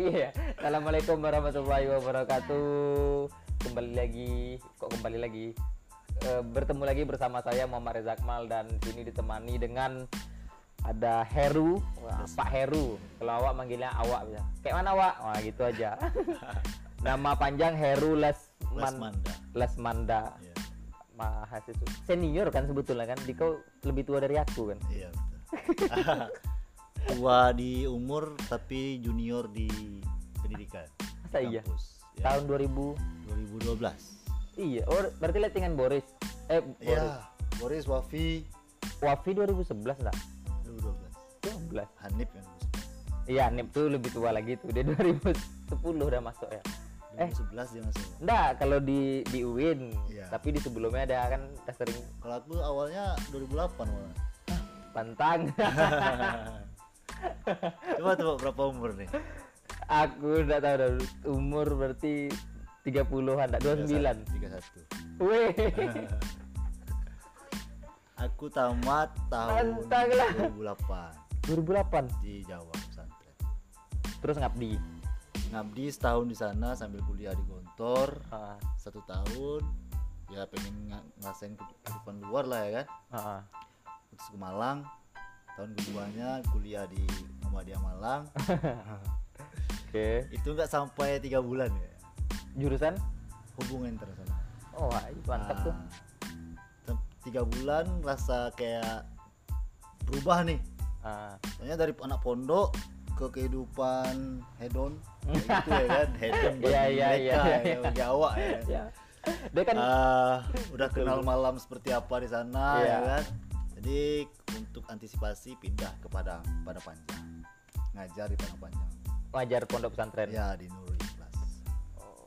Iya. Assalamualaikum warahmatullahi wabarakatuh. Kembali lagi, kok kembali lagi? Eh, bertemu lagi bersama saya Muhammad Reza Akmal dan sini ditemani dengan ada Heru, Wah, Pak Heru. Kalau awak manggilnya awak bisa. Kayak mana awak? Wah gitu aja. Nama panjang Heru Lesman Lesmanda. Lesmanda. Iya, Mahasiswa senior kan sebetulnya kan. Dikau lebih tua dari aku kan. iya betul. Tua di umur tapi junior di pendidikan. Masa iya? Kampus. Ya, Tahun 2000 2012. Iya, oh berarti lettingan Boris. Eh, Boris. Iya, Boris Wafi Wafi 2011 enggak? 2012. 12. Hanif yang Iya, Nip tuh lebih tua lagi tuh. Dia 2010 udah masuk ya. Eh. 2011 dia masuk. Enggak, kalau di di UIN, Iya. tapi di sebelumnya ada kan udah sering Kalau aku awalnya 2008 malah. pantang. Coba coba berapa umur nih? Aku enggak tahu dah, umur berarti 30-an, enggak 29. 31. Weh. Aku tamat tahun Mantap lah. 2008 2008. di Jawa pesantren. Terus ngabdi. Ngabdi setahun di sana sambil kuliah di Gontor Heeh. satu tahun. Ya pengen nga- ngerasain kehidupan luar lah ya kan. Heeh. Terus ke Malang. Tahun keduanya kuliah di Muhammadiyah Malang. Oke. Itu nggak sampai tiga bulan ya. Jurusan? Hubungan internasional. Oh, wah, mantap tuh. Nah, tem- tiga bulan rasa kayak berubah nih. Ah. Soalnya dari anak pondok ke kehidupan hedon gitu ya kan hedon bagi Iya, iya, mereka iya, ya, iya. bagi awak ya. Ya. Dia kan Ah, udah kenal malam seperti apa di sana Iya. ya kan. Jadi untuk antisipasi pindah ke Padang, pada Panjang. Ngajar di Padang Panjang. ngajar pondok pesantren. Ya di Nurul Ikhlas.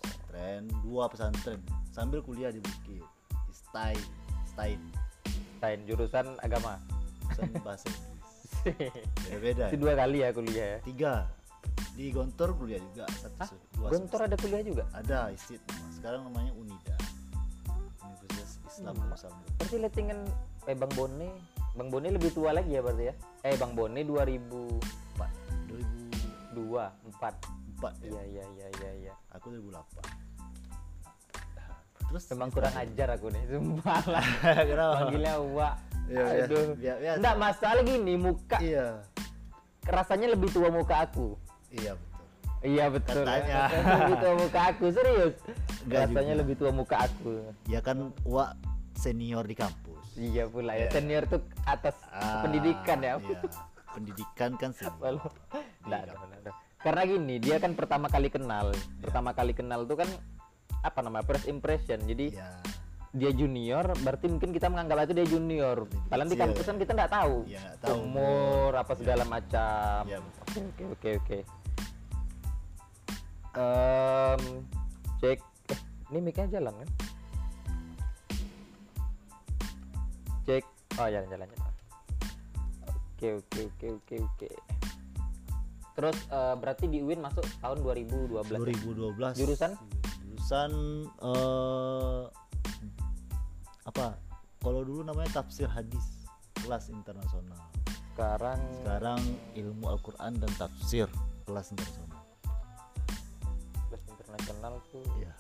Pesantren, dua pesantren sambil kuliah di Bukit. Di Stain, Stain, Lain jurusan agama. pesan bahasa. Beda-beda. Itu ya. dua kali ya kuliah ya. Tiga. Di Gontor kuliah juga satu Hah? dua Gontor semester. ada kuliah juga. ada ISIT sekarang namanya Unida Universitas Islam Hmm. Nusantara Berarti lettingan eh Bang Bone, Bang Bone lebih tua lagi ya berarti ya? Eh Bang Bone 2002, 2004 4. 2004 ya. Iya iya iya iya iya. aku 2008 terus Memang kurang ajar aku nih, sumpah lah. kenapa Panggilnya Wak. Iya, iya. Aduh. Biar- biasa. Enggak masalah gini muka iya rasanya lebih tua muka aku. iya betul Iya betul. Katanya. lebih tua muka aku serius. Enggak rasanya juga. lebih tua muka aku. ya kan Wak senior di kampus Iya pula ya. Iya. Senior tuh atas Ah, pendidikan ya. iya. pendidikan kan senior Di Nggak, kampus. nggak, nggak. Karena gini, dia kan pertama kali kenal. Iya. Pertama kali kenal tuh kan apa namanya? First impression. Jadi Iya. dia junior, berarti mungkin kita menganggap itu dia junior. Padahal di kecil, kampus kan kita nggak tahu. Iya, nggak tahu. Umur apa segala macam. Iya, Oke, oke, oke, cek eh, ini mic-nya jalan kan? Cek. Oh, jalan jalan jalan. Oke, oke, oke, oke, oke. Terus eh, berarti di UIN masuk tahun 2012. ya? 2012 Jurusan? jurusan eh apa kalau dulu namanya tafsir hadis kelas internasional Sekarang sekarang ilmu Al-Quran dan tafsir kelas internasional kelas internasional tuh ya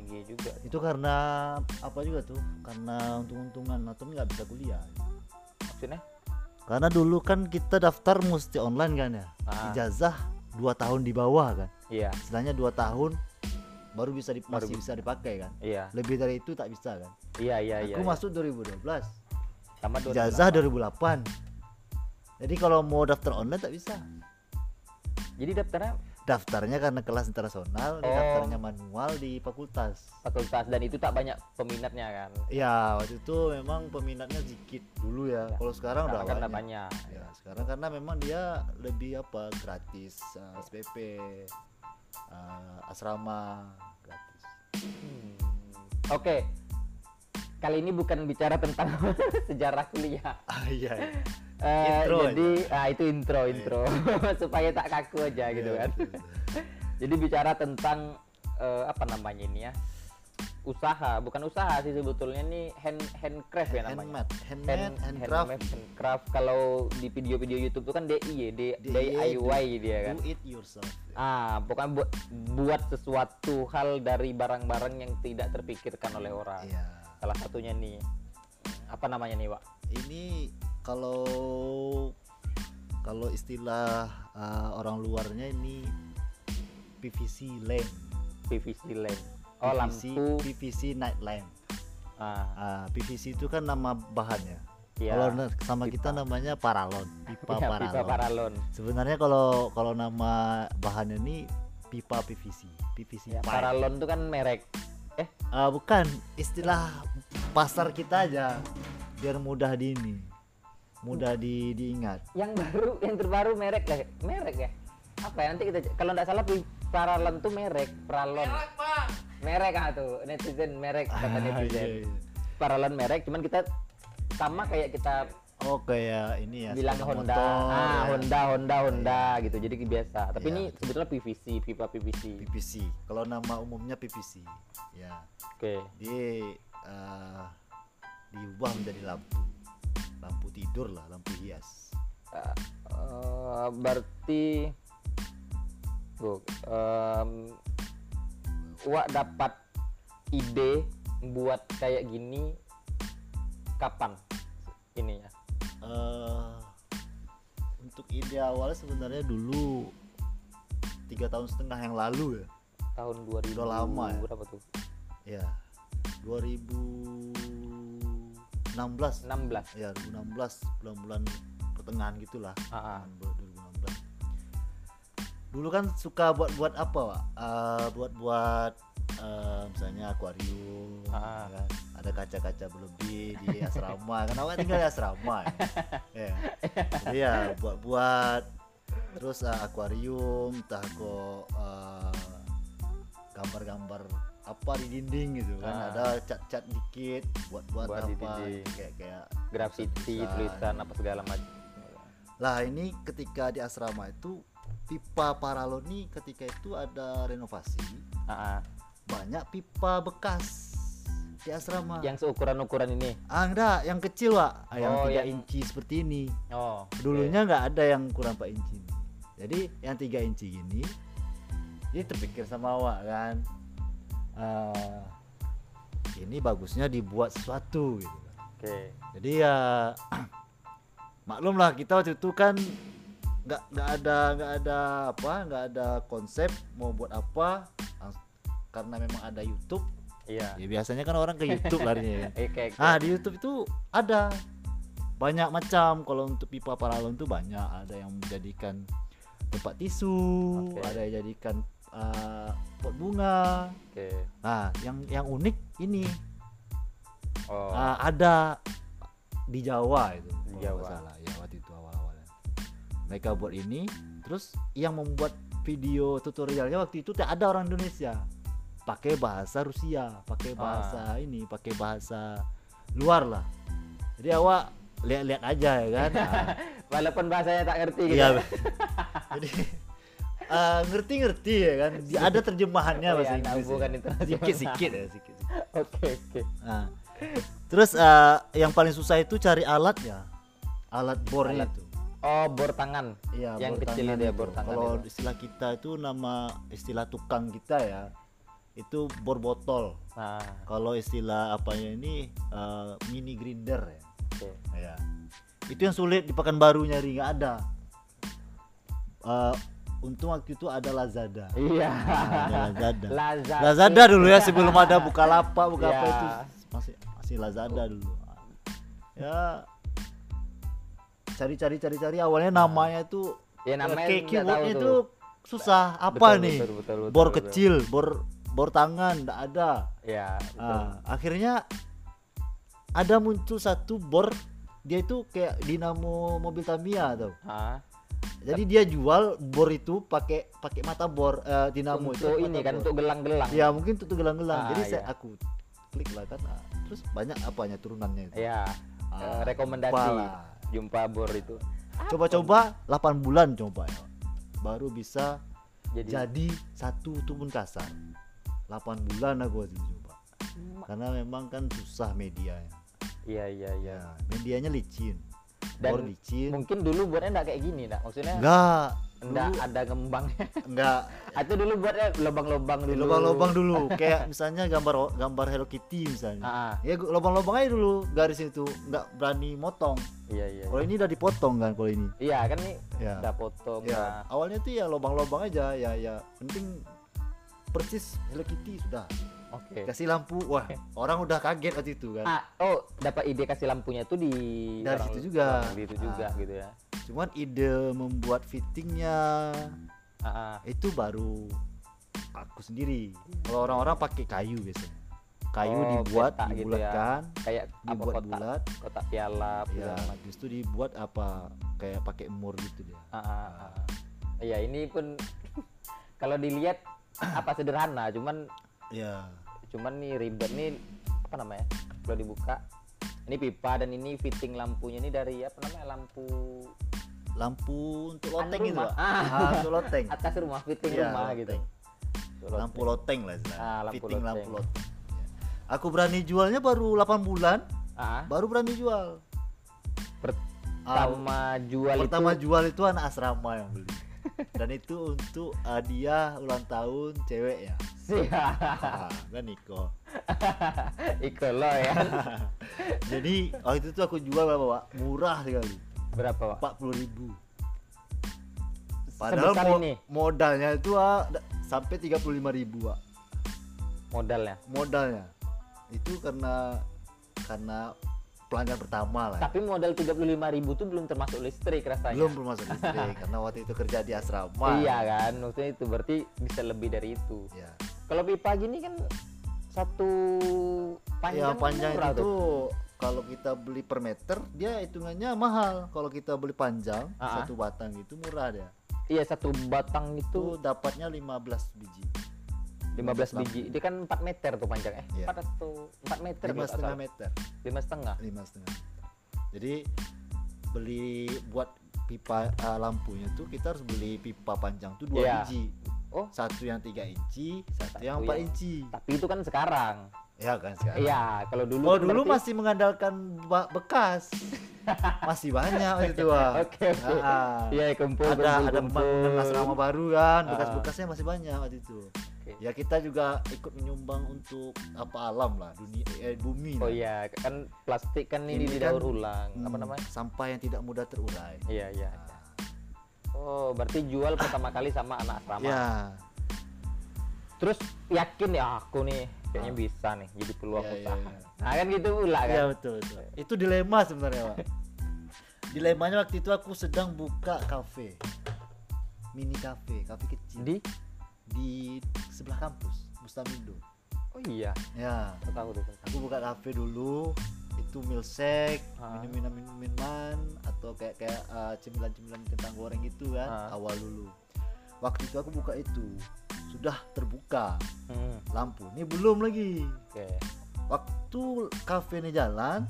GG juga. itu karena apa juga tuh karena untung-untungan atau nggak bisa kuliah Maksudnya? karena dulu kan kita daftar mesti online kan ya Ah. ijazah dua tahun di bawah kan Iya, istilahnya dua tahun baru bisa di, Baru masih bisa dipakai kan iya, lebih dari itu tak bisa kan iya, iya, iya. aku iya. masuk 2012 sama ijazah 2008. 2008 jadi kalau mau daftar online tak bisa Jadi daftarnya daftarnya karena kelas internasional Oh. daftarnya manual di fakultas fakultas dan itu tak banyak peminatnya kan. ya waktu itu memang peminatnya sedikit dulu ya kalau sekarang udah banyak banyak. ya sekarang karena memang dia lebih apa gratis eh, SPP eh, asrama gratis Hmm. Oke. Kali ini bukan bicara tentang sejarah kuliah. ah iya. Iya. Eh, Intro jadi ah itu intro intro. Supaya tak kaku aja gitu Iya, kan. betul, betul. jadi bicara tentang eh, apa namanya ini ya? usaha bukan usaha sih sebetulnya nih hand handcraft ya namanya. handmade handmade handcraft handmade, handcraft kalau di video-video YouTube tuh kan DIY ya D- DIY, dia kan. Do it yourself. Ah bukan buat buat sesuatu hal dari barang-barang yang tidak terpikirkan oleh orang. Iya salah satunya nih. Apa namanya nih pak ini kalau kalau istilah uh, orang luarnya ini PVC lamp. PVC lamp. Oh PVC, lampu. PVC night lamp. Ah. Ah, PVC itu kan nama bahannya. Iya. Kalau sama pipa. kita namanya paralon pipa Iya, paralon pipa paralon. Sebenarnya kalau kalau nama bahannya ini pipa PVC PVC ya, pipe. paralon tuh kan merek eh Ah, bukan. Istilah pasar kita aja. Biar mudah di ini mudah di diingat. Yang baru yang terbaru merek ya merek ya? Apa ya? Nanti kita kalau nggak salah paralon tuh merek. Paralon merek ah tuh. Netizen merek kata Ah, netizen. iya, iya. paralon merek cuman kita sama kayak kita oh kayak ini ya bilang Honda. Motor, ah ya. Honda Honda Honda gitu. Jadi biasa. Tapi Iya, ini betul. sebetulnya PVC pipa PVC PVC kalau nama umumnya PVC ya. Oke. Dia eh, diubah menjadi lampu. Lampu tidur lah lampu hias. Eh, berarti Tuh, em, Wak dapat ide buat kayak gini kapan? Ininya untuk ide awalnya sebenarnya dulu tiga tahun setengah yang lalu ya. Tahun 2000 Udah lama ya? berapa tuh? Ya 2016 16 ya 2016 bulan-bulan pertengahan gitulah. Ah, ah. tahun 2016 dulu kan suka buat-buat apa Wak? Eh, buat-buat eh, misalnya akuarium Ah. ya kan? ada kaca-kaca berlebih di asrama kan awak tinggal di asrama ya, ya. Jadi ya buat-buat terus eh, akuarium entah kok eh, gambar-gambar apa di dinding gitu kan Ah. ada cat-cat dikit buat-buat Buat di apa kayak kayak graffiti tulisan. tulisan apa segala macam lah ini ketika di asrama itu pipa paralon nih ketika itu ada renovasi Ah, ah. Banyak pipa bekas di asrama. Yang seukuran ukuran ini? Ah enggak yang kecil pak. Ah, yang Oh, 3 yang- inci seperti ini. Oh dulunya nggak ada yang kurang 4 inci. Jadi yang 3 inci gini ini terpikir sama awak kan? Ah, ini bagusnya dibuat sesuatu gitu. Kan oke. Jadi ya maklum lah kita waktu itu kan nggak nggak ada nggak ada apa nggak ada konsep mau buat apa karena memang ada YouTube iya. ya biasanya kan orang ke YouTube larinya ya. Eh, kayak ah di YouTube itu ada. Banyak macam. Kalau untuk pipa paralon tuh banyak. Ada yang menjadikan tempat tisu Oke. ada yang jadikan uh, pot bunga. Oke. Nah yang yang unik ini. Oh. Ah, ada di Jawa itu Di Jawa. salah. Ya waktu itu awal-awalnya. Mereka buat ini. Terus yang membuat video tutorialnya waktu itu tidak ada orang Indonesia pakai bahasa Rusia pakai Ah. bahasa ini pakai bahasa luar lah jadi awak lihat-lihat aja ya kan Ah, walaupun bahasanya tak ngerti gitu iya jadi ah, ngerti-ngerti ya kan ada terjemahannya Oh, bahasa iya, Inggris bukan ya. internasional. sikit-sikit ya sikit oke oke Nah, terus eh, yang paling susah itu cari alatnya, alat bornya Alat. itu. oh bor tangan Iya, Yang bor kecil tangan itu ya, itu. bor tangan Kalau itu. istilah kita itu nama istilah tukang kita ya, itu bor botol. nah Kalau istilah apanya ini eh, mini grinder ya. oke Ya. Itu yang sulit di Pekanbaru nyari nggak ada. Eh, untung waktu itu ada Lazada. iya Ada Lazada. Lazada Lazada dulu ya sebelum ada Bukalapak, buka apa Ya. itu masih masih Lazada dulu. Ya cari-cari cari-cari awalnya namanya tuh ya namanya kayak nggak keywordnya tahu itu susah apa Betul, nih betul, betul, betul, bor betul. kecil bor bor tangan enggak ada. Ya betul. Ah, akhirnya ada muncul satu bor dia itu kayak dinamo mobil Tamiya tuh. Jadi dia jual bor itu pakai pakai mata bor eh, dinamo itu untuk pakai ini kan bor. untuk gelang-gelang. Ya mungkin tuh gelang-gelang. Ah, jadi saya iya. aku klik lah kan. Ah, terus banyak apanya turunannya itu. Ya Ah, eh, rekomendasi. jumpa lah. jumpa bor itu. Coba-coba 8 bulan coba. Ya baru bisa jadi jadi satu tubuh kasar 8 bulan aku waktu itu coba Ma- karena memang kan susah medianya iya iya iya. Ya medianya licin. Dan Bor licin. mungkin dulu buatnya enggak kayak gini nak. Maksudnya enggak enggak dulu ada ngembangnya enggak atau dulu buatnya lubang-lubang dulu. lubang-lubang dulu. Kayak misalnya gambar gambar Hello Kitty misalnya. Ah, ah. ya lubang-lubang aja dulu. Garis itu nggak berani motong. Iya iya kalau ini udah dipotong kan kalau ini? Iya kan nih ya. udah potong ya. udah- awalnya tuh ya lubang-lubang aja. Ya ya. Penting persis Hello Kitty sudah oke kasih lampu wah orang udah kaget waktu itu kan ah oh dapat ide kasih lampunya tuh di Dari orang- situ juga. orang di itu juga Ah. gitu ya cuman ide membuat fittingnya ah, ah. itu baru aku sendiri kalau orang-orang pakai kayu biasanya kayu Oh, dibuat petak gitu ya. dibulatkan kayak dibuat kotak bulat kotak piala ya macam. habis itu dibuat apa kayak pakai emur gitu dia Ah, ah, ah. Iya ini pun kalau dilihat apa sederhana, cuman ya cuman nih ribet nih apa namanya? Kalau dibuka ini pipa dan ini fitting lampunya ini dari apa namanya lampu lampu untuk Anu loteng gitu rumah. Pak. Ah. Ah, untuk loteng atas rumah fitting Iya, rumah gitu. loteng. lampu loteng lah istilahnya Ah, lampu fitting lampu loteng. loteng Ya. aku berani jualnya baru 8 bulan Ah, baru berani jual Ah, pertama jual pertama itu jual itu anak asrama yang beli dan itu untuk hadiah ulang tahun cewek ya siap. Ah, kan Niko Iko lo ya. jadi waktu itu aku jual berapa pak murah sekali Berapa, Pak? empat puluh ribu padahal mo- ini modalnya itu ah, da- sampai tiga puluh lima ribu pak modalnya. modalnya itu karena karena pelanggan pertama lah ya. Tapi modal 35.000 tuh belum termasuk listrik rasanya. belum termasuk listrik karena waktu itu kerja di asrama Iya kan, maksudnya itu berarti bisa lebih dari itu. ya Kalau pipa gini kan satu panjang, yang panjang itu tuh. kalau kita beli per meter dia hitungannya mahal kalau kita beli panjang Ah, ah. satu batang itu murah dia Iya satu batang itu itu dapatnya 15 biji 15 biji. Dia kan 4 meter tuh panjang eh. Iya. 4 atau 4 meter lima setengah meter Lima setengah. lima setengah jadi beli buat pipa uh, lampunya tuh kita harus beli pipa panjang tuh dua Iya. biji Oh, satu yang tiga inci satu, Satu yang empat yang- inci tapi itu kan sekarang. ya kan sekarang Iya, kalau dulu oh dulu berarti- masih mengandalkan bekas masih banyak itu Wak. Oke, oke. Ah. Iya, kumpul ada kumpul, ada kumpul. asrama baru kan Ah. bekas-bekasnya masih banyak waktu itu. Ya kita juga ikut menyumbang untuk apa alam lah dunia eh, bumi Oh lah. iya, kan plastik kan ini, Ini didaur kan, ulang. Apa Hmm, namanya? sampah yang tidak mudah terurai Iya, iya. Ah. Oh, berarti jual pertama kali sama anak asrama. ya Terus yakin ya aku nih kayaknya Ah. bisa nih jadi peluang Iya, iya, usaha. iya. Nah, kan gitu pula kan. Iya betul, betul. Itu dilema sebenarnya, Pak. Dilemanya waktu itu aku sedang buka kafe. Mini kafe, kafe kecil Di di sebelah kampus, Bustamindo. Oh iya, Ya, aku tahu tuh. aku buka kafe dulu itu milkshake, Ah. minum minum minuman atau kayak kayak uh, cemilan-cemilan kentang goreng gitu kan Ah. awal dulu. Waktu itu aku buka itu sudah terbuka Hmm, lampu. Ini belum lagi. Oke. waktu kafe ini jalan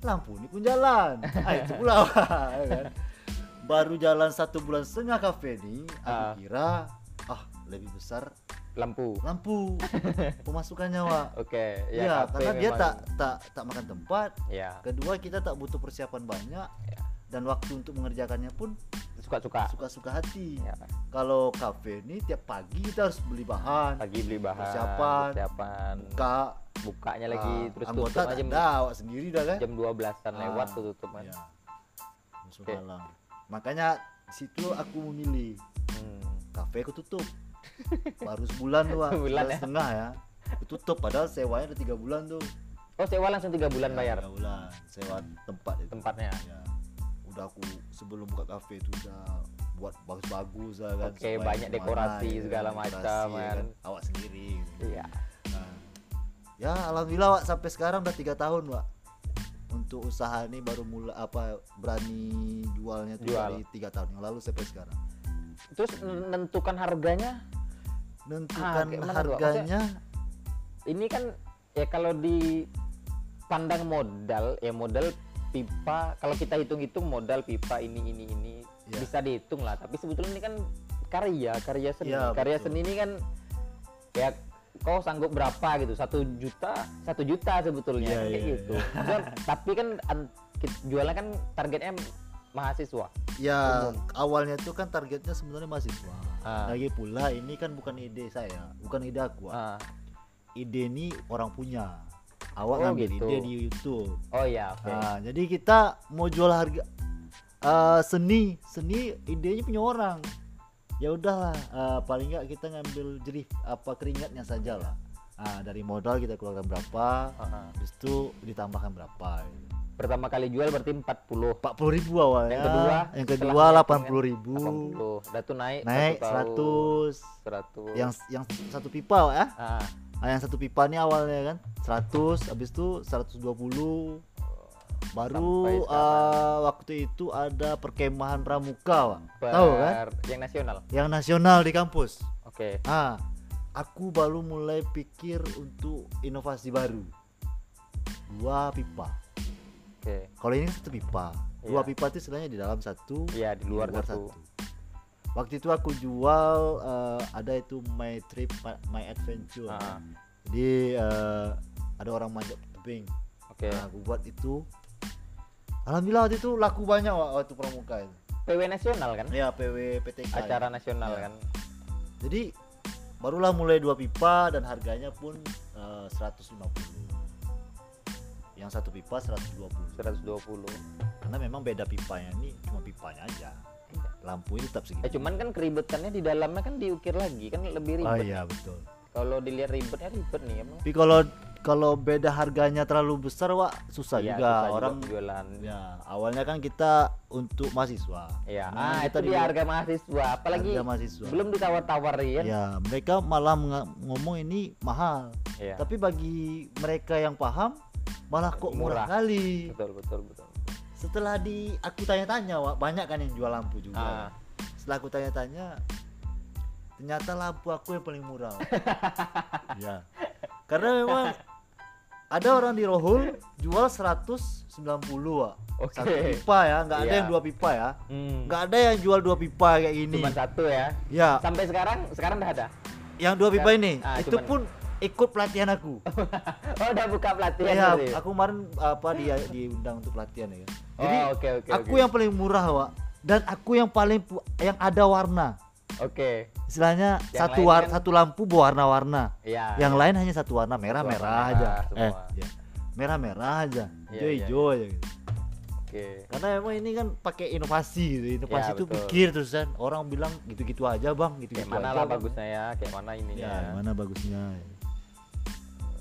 lampu ini pun jalan ah itu pula ya kan baru jalan satu bulan setengah kafe ini aku Ah. kira lebih besar Lampu. lampu pemasukannya Wak Oke, ya, ya, kafe karena dia memang- tak tak tak makan tempat ya kedua kita tak butuh persiapan banyak Ya. dan waktu untuk mengerjakannya pun suka-suka. suka-suka hati Ya. kalau kafe ini tiap pagi kita harus beli bahan Pagi beli bahan, Persiapan. persiapan. buka bukanya lagi ah, terus anggota tutup aja ada awak sendiri dah kan jam 12-an lewat Ah, tuh tutup kan. Iya. Masuk Oke. malam. Makanya situ aku memilih Hmm. kafe aku tutup. Baru sebulan tuh, Wak. Sebulan ya? setengah ya. Tutup padahal sewanya udah tiga bulan tuh. Oh, sewa langsung tiga bulan Ya, bayar Tiga bulan sewa tempat itu. tempatnya. Ya. Udah aku sebelum buka kafe itu udah buat bagus-bagus lah kan. Oke, banyak dekorasi ya, segala dekorasi, macam, ya kan. Awak sendiri. gitu. Iya. Nah, ya alhamdulillah Wak sampai sekarang udah tiga tahun Wak untuk usaha ini baru mulai apa berani jualnya tuh Jual. dari tiga tahun yang lalu sampai sekarang Terus menentukan harganya menentukan Wak? harganya ini kan ya kalau di pandang modal ya modal pipa kalau kita hitung-hitung modal pipa ini ini ini Ya. bisa dihitung lah tapi sebetulnya ini kan karya karya seni Ya, karya betul. seni ini kan ya kau sanggup berapa gitu satu juta satu juta sebetulnya kan kayak iya, gitu Maksudnya, tapi kan jualnya kan targetnya mahasiswa Ya awalnya itu kan targetnya sebenarnya mahasiswa. Ah. Lagi pula ini kan bukan ide saya, bukan ide aku. Ah. Wak. Ide ini orang punya. Awak Oh, ngambil gitu. ide di YouTube. oh ya oke Nah, jadi kita mau jual harga eh, seni, seni idenya punya orang. Ya udahlah, eh, paling nggak kita ngambil jerih apa keringatnya saja lah. Nah, dari modal kita keluarkan berapa, Ah, ah. habis itu ditambahkan berapa. Pertama kali jual berarti 40 Empat puluh ribu awalnya. Yang kedua, yang kedua nyiapin delapan kan, puluh ribu. 80 udah tuh naik Naik satu tahun, seratus. 100 Yang yang satu pipa ya. ah, Nah, yang satu pipa nih awalnya kan 100, habis itu 120. Baru eh, waktu itu ada perkemahan pramuka, Pak. Tahu kan? per yang nasional Yang nasional di kampus. oke Ah, aku baru mulai pikir untuk inovasi baru. Dua pipa. Oke Kalau ini satu pipa. Dua Iya. pipa itu istilahnya di dalam satu, iya di luar, satu. Waktu itu aku jual eh, ada itu my trip, my, my adventure. Ah. Jadi eh, ada orang manjat tebing. oke Nah, aku buat itu. Alhamdulillah waktu itu laku banyak Wak, waktu pramuka itu. PW nasional kan Ya PW PTK. ya. acara nasional Ya. kan Jadi barulah mulai dua pipa dan harganya pun eh, 150. Yang satu pipa 120. 120 Karena memang beda pipanya ini cuma pipanya aja. Lampu ini tetap eh segitu. cuman kan keribetannya di dalamnya kan diukir lagi kan lebih Oh ribet iya betul. kalau dilihat ribetnya ribet nih emang Tapi kalau kalau beda harganya terlalu besar, Wak, susah Iya, juga susah orang. jualan Ya, awalnya kan kita untuk mahasiswa. ya Nah, ah itu dia harga mahasiswa apalagi harga mahasiswa. belum ditawar-tawarin Ya, mereka malah ngomong ini mahal. Iya. Tapi bagi mereka yang paham malah kok murah, Murah. kali. betul betul betul Setelah di aku tanya-tanya, Wak, banyak kan yang jual lampu juga. Ah. Setelah aku tanya-tanya, ternyata lampu aku yang paling murah. Ya. Karena memang ada orang di Rohul jual 190, Wak. Oke. Satu pipa ya, nggak ada Iya. yang dua pipa ya. hmm. Nggak ada yang jual dua pipa kayak gini. cuma satu ya Ya, sampai sekarang sekarang udah ada yang dua pipa ini Ah, itu cuman- pun ikut pelatihan aku. oh udah buka pelatihan Iya, berarti? aku kemarin apa dia diundang untuk pelatihan ya. kan. Jadi oh, oke oke aku oke. yang paling murah, Wak. Dan aku yang paling yang ada warna. Oke Istilahnya Yang satu lain war kan- satu lampu berwarna-warna. Iya Yang lain hanya satu warna merah-merah aja. merah Eh, semua. ya. Merah-merah aja. Iya, Hijau-hijau aja gitu. oke Karena emang ini kan pakai inovasi gitu. Inovasi Ya, itu betul. pikir terus kan. Orang bilang gitu-gitu aja, Bang, kayak gitu-gitu mana aja. lah bagusnya ya kayak mana ininya ya mana bagusnya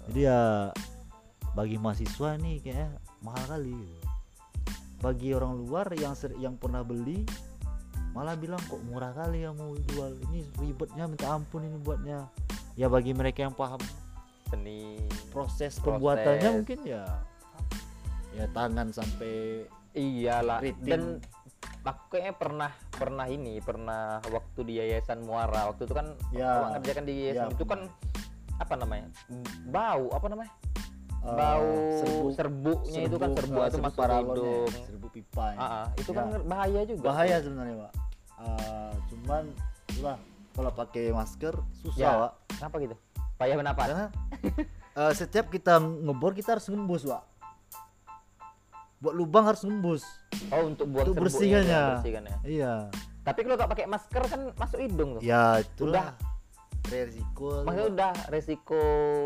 jadi ya bagi mahasiswa nih kayaknya mahal kali gitu. bagi orang luar yang ser- yang pernah beli malah bilang kok murah kali yang mau jual? Ini ribetnya minta ampun ini buatnya. Ya bagi mereka yang paham seni. proses Proses. pembuatannya mungkin ya ya tangan sampai iyalah. Rating. dan aku kayaknya pernah pernah ini pernah waktu di yayasan Muara. Waktu itu kan Ya. awak ngerjakan di yayasan Ya, itu kan apa namanya bau apa namanya eh, bau serbuknya itu kan serbu eh, itu masuk ke hidung serbu pipa ya. Ah, itu Ya. kan bahaya juga bahaya sebenarnya pak. Eh, cuman itulah kalau pakai masker susah Ya. pak. Kenapa gitu? Payah bernapas? Karena eh, setiap kita ngebor kita harus ngembus pak. Buat lubang harus ngembus. Oh untuk buang Untuk serbuknya bersihkannya. ya, iya. Tapi kalau nggak pakai masker kan masuk hidung tuh. Ya itulah resiko maksudnya udah resiko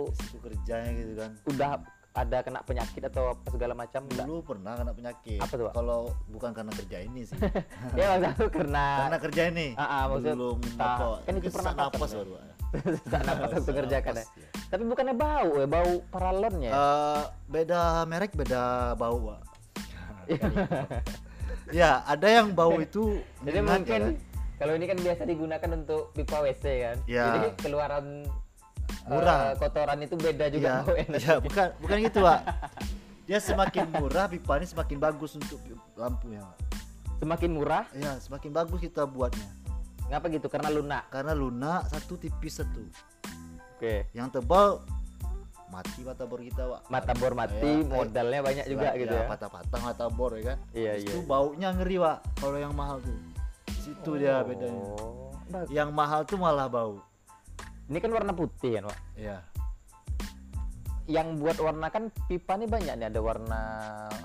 resiko kerjanya gitu kan. udah ada kena penyakit atau apa segala macam enggak dulu pernah kena penyakit. Apa tuh, kalau bukan karena kerja ini sih. Ya maksudnya tuh karena karena kerja ini. Ah, ah, maksudnya belum entah- apa kan itu pernapasan napas baru sesak napas waktu Sesak kerjakan ya napas, ya. tapi bukannya bau ya bau paralonnya? Ya? Eh, beda merek beda bau pak. Ya ada yang bau itu jadi mungkin ya. Kalau ini kan biasa digunakan untuk pipa WC kan? Ya. jadi keluaran eh, Murah. kotoran itu beda juga ya, ya bukan bukan gitu pak. Dia semakin murah pipa ini semakin bagus untuk lampunya Pak. semakin murah? Ya semakin bagus kita buatnya. Ngapa gitu? Karena lunak? Karena lunak satu tipis satu. Oke. Yang tebal mati mata bor kita pak. Mata bor mati modalnya banyak juga gitu ya patah-patah mata bor ya kan? Iya, Habis iya. itu baunya ngeri pak kalau yang mahal tuh situ dia bedanya oh bagus. yang mahal tuh malah bau Ini kan warna putih kan, Pak. Iya. Yang buat warna kan pipa nih banyak nih, ada warna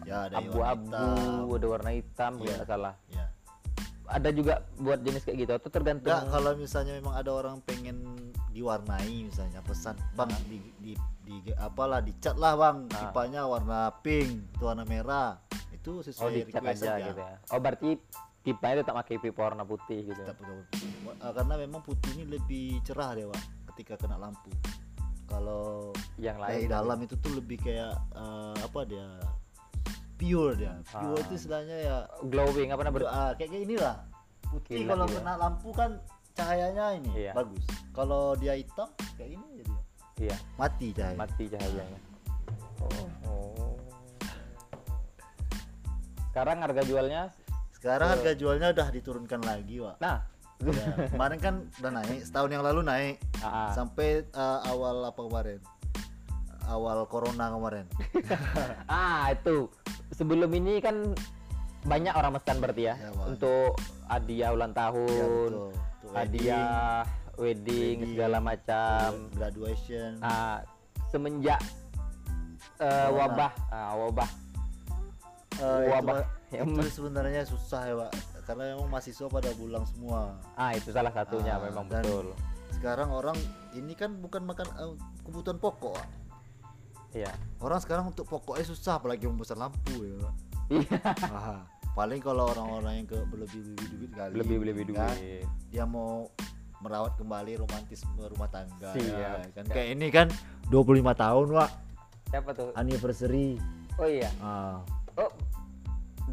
Ya, abu-abu, ada warna hitam, nggak salah. Iya. Ada juga buat jenis kayak gitu atau tergantung Enggak, kalau misalnya memang ada orang pengen diwarnai misalnya pesan, "Bang, di, di, di apalah dicat lah, Bang. Ah. Pipanya warna pink, itu warna merah." Itu Oh, sesuai dicat request aja gitu ya. Oh, berarti pipanya tetap pakai pipa warna putih gitu. Tetap betul. Eh, karena memang putih ini lebih cerah dia, Pak, ketika kena lampu. Kalau Yang lain dari dalam itu tuh lebih kayak eh, apa dia? Pure dia. Pure Ah. itu istilahnya ya glowing apa namanya? ah, kayak kayak inilah. Putih kalau kena lampu kan cahayanya ini Iya. bagus. Kalau dia hitam kayak ini jadi Iya, mati cahaya. mati cahayanya. Oh. oh. Sekarang harga jualnya Sekarang harga jualnya udah diturunkan lagi, Pak. nah Ya, kemarin kan udah naik, setahun yang lalu naik ah, ah. sampai eh, awal apa kemarin? Awal corona kemarin. Ah, itu sebelum ini kan banyak orang pesan berarti ya, Ya, untuk hadiah ulang Ya, tahun, betul. Untuk hadiah wedding, wedding, segala macam. graduation. Ah, semenjak Corona. wabah, ah, wabah, itu, wabah Pak, yang itu sebenarnya susah ya, Pak. Karena memang mahasiswa pada pulang semua. ah itu salah satunya Ah, memang dan- betul. Sekarang orang ini kan bukan makan eh, kebutuhan pokok, Pak. Iya. Orang sekarang untuk pokoknya susah apalagi membesar lampu ya, Pak. Iya, Aha. Paling kalau orang-orang yang ke berlebih-lebih duit kali. lebih lebih kan, duit. Dia mau merawat kembali romantisme rumah tangga ya, Siap. kan kayak ini kan 25 tahun Wak Siapa tuh? anniversary Oh iya. ah Oh,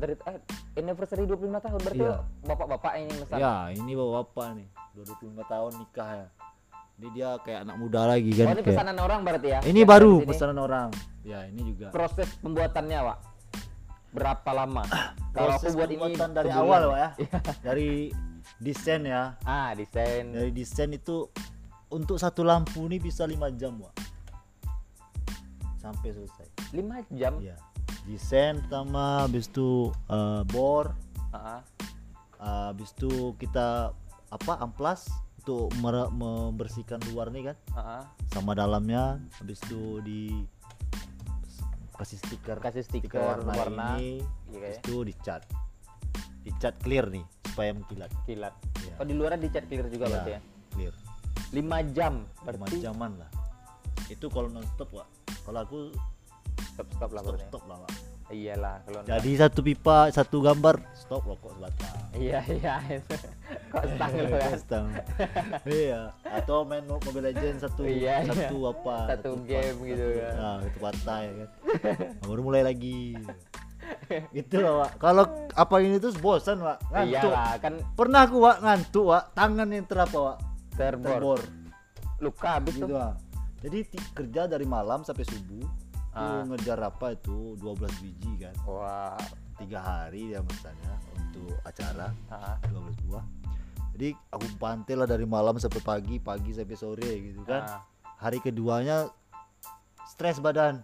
dari eh, anniversary 25 tahun berarti Iya. bapak-bapak ini mesan. ya ini bapak nih 25 tahun nikah ya ini dia kayak anak muda lagi kan Oh, ini kayak- pesanan orang berarti ya? ini baru pesanan orang ya ini juga Proses pembuatannya, Pak. Berapa lama? Kalau aku buat ini dari sebulan. awal Wak ya Iya. dari desain ya Ah, desain. dari desain itu untuk satu lampu ini bisa lima jam Wak sampai selesai 5 jam. Iya. Desain pertama, habis itu eh, bor, Ah, eh, habis itu kita apa amplas untuk membersihkan luar nih kan, ah. sama dalamnya, habis itu di kasih stiker, Kasih stiker warna, warna. ini, Iya, habis ya. itu dicat, dicat clear nih supaya mengkilat, Kilat. Iya. Oh, di luar dicat clear juga Iya, berarti ya? clear, 5 jam. lima Berarti jaman lah. Itu kalau non stop Wak. Kalau aku lah stop berarti. ya. stop lah Wak. Iyalah, kalau enggak- Jadi satu pipa, satu gambar, stop rokok sebatang. Iya, iya. itu. Kok stang lu kan? Stang. iya. Atau main Mobile Legends satu Iya, iya. satu apa? Satu game gitu satu, kan. Nah, itu partai kan. Nah, baru mulai lagi. gitu lah, Wak. Kalau apa ini terus bosan, Wak. Ngantuk. Iyalah, kan Pernah aku, Wak, ngantuk, Wak. Tangan yang terapa, Wak. terbor. Terbor. Luka habis Gitu, tuh. Jadi kerja dari malam sampai subuh. Ah. Tuh ngejar apa itu 12 biji kan. Wah. Tiga hari ya misalnya untuk acara. ah, 12 buah jadi aku pantai lah dari malam sampai pagi pagi sampai sore gitu kan ah. hari keduanya stres badan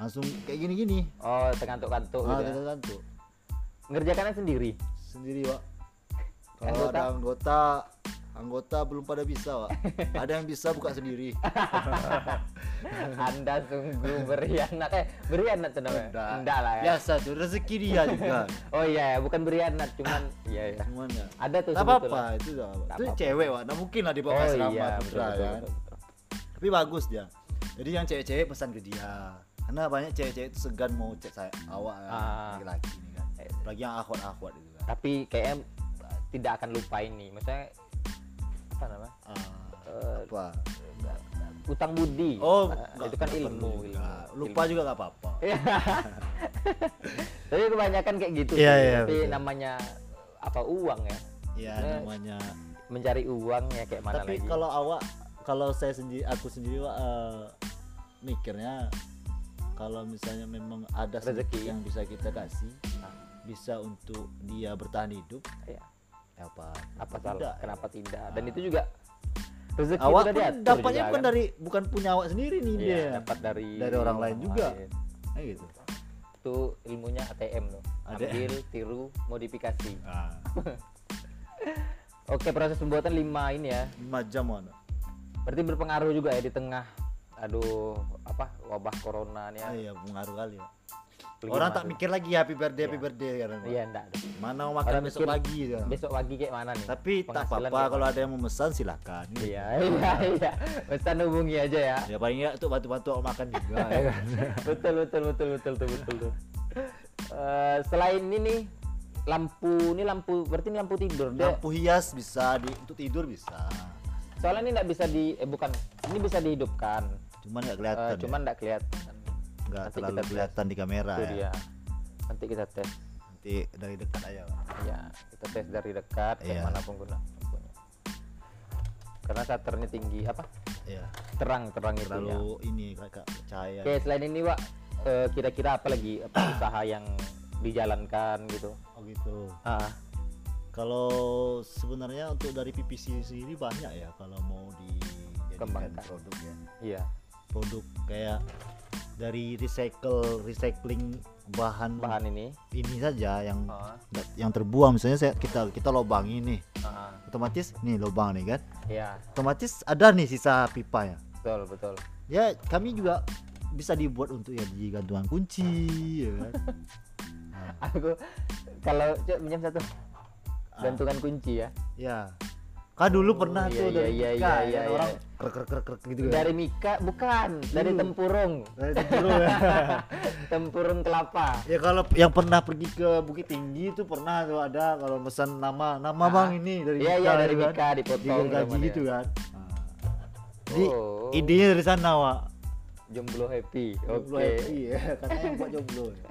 langsung kayak gini gini Oh, terkantuk-kantuk ah, gitu. Ya. kan Ngerjakannya sendiri. sendiri pak kalau ada anggota anggota belum pada bisa pak ada yang bisa buka sendiri Anda sungguh berianat. Eh, berianat tuh namanya. Enggak. Enggak lah ya. biasa tuh rezeki dia juga Oh iya, ya, bukan berianat, cuman iya ya. cuman ya Ada tuh apa apa itu dah Tak itu cewek pak nah mungkin lah di bawah Oh asrama iya, betul, betul, kan. betul, betul. tapi bagus dia jadi yang cewek-cewek pesan ke dia karena banyak cewek-cewek itu segan mau cek saya awak kan, Ah. laki-laki ini kan apalagi yang akhwat-akhwat itu kan Tapi kayaknya tidak akan lupa ini. Maksudnya apa namanya? Ah, Eh, apa utang budi. oh Nah, itu kan ilmu, ilmu. juga. lupa juga nggak apa-apa Iya. Tapi kebanyakan kayak gitu. Iya, sih. iya, Tapi betul. namanya apa uang ya? ya Nah, namanya Mencari uang ya kayak mana tapi lagi? kalau awak kalau saya sendiri aku sendiri Wak, eh, mikirnya kalau misalnya memang ada Rezeki. sedikit yang bisa kita kasih Ah. bisa untuk dia bertahan hidup Iya. ya apa apa tidak, salah? ya? Kenapa tidak? Dan Ah. itu juga rezeki awak pun dapatnya juga, bukan kan? dari bukan punya awak sendiri nih Iya, dia dapat dari dari orang lain juga. lain. Nah, gitu Itu ilmunya ATM loh. Ambil, tiru, modifikasi. ah. Oke, proses pembuatan 5 ini ya. 5 jam mana berarti berpengaruh juga ya di tengah aduh apa wabah corona nih ya Ah, iya pengaruh kali Pak. Pergi orang tak tuh? mikir lagi happy birthday happy Iya. birthday kan iya enggak mana mau makan Orang besok pagi ya. besok pagi kayak mana nih tapi tak apa-apa kalau ada yang mau pesan silakan. Iya iya iya. Pesan hubungi aja ya. Ya paling nggak untuk bantu-bantu aku makan juga ya. Kan betul betul betul betul betul betul. Tuh. Eh, selain ini nih lampu ini lampu berarti ini lampu tidur dia lampu hias bisa di untuk tidur bisa. Soalnya ini nggak bisa di eh bukan ini bisa dihidupkan. Cuman nggak Eh, kelihatan ya. cuman nggak kelihatan nggak terlalu kita tes. kelihatan di kamera itu ya. dia. Nanti kita tes. Nanti dari dekat aja Pak. ya kita tes dari dekat Iya. mana pengguna lampunya karena shutternya tinggi apa? Ya terang terang itu terlalu ini kakak cahaya. Oke selain ini pak eh, kira-kira apa lagi apa usaha yang dijalankan gitu? Oh gitu. Ah. Kalau sebenarnya untuk dari PPC sendiri banyak ya kalau mau dijadikan Kembangkan. produk ya. Iya. Produk kayak dari recycle recycling bahan bahan ini. ini saja yang ah, yang terbuang. Misalnya saya kita kita lobangi nih ah, otomatis nih lubang nih kan? Iya. Otomatis ada nih sisa pipa ya? Betul betul. Ya kami juga bisa dibuat untuk ya di gantungan kunci ya kan? Aku kalau minjam satu. Ah. gantungan kunci ya. Ya kan dulu Oh, pernah iya, tuh iya, dari iya, Mika, iya, ya iya, kan, iya. orang krek krek krek krek gitu kan dari Mika bukan dari Dulu. tempurung dari tempurung ya. tempurung kelapa ya kalau yang pernah pergi ke Bukit Tinggi itu pernah tuh ada kalau pesan nama nama Ah. bang ini dari iya iya Mika, dari ya kan. Mika dipotong sama gitu dia. kan jadi Oh. idenya dari sana Wak jomblo happy oke Jomblo happy ya katanya yang buat jomblo ya.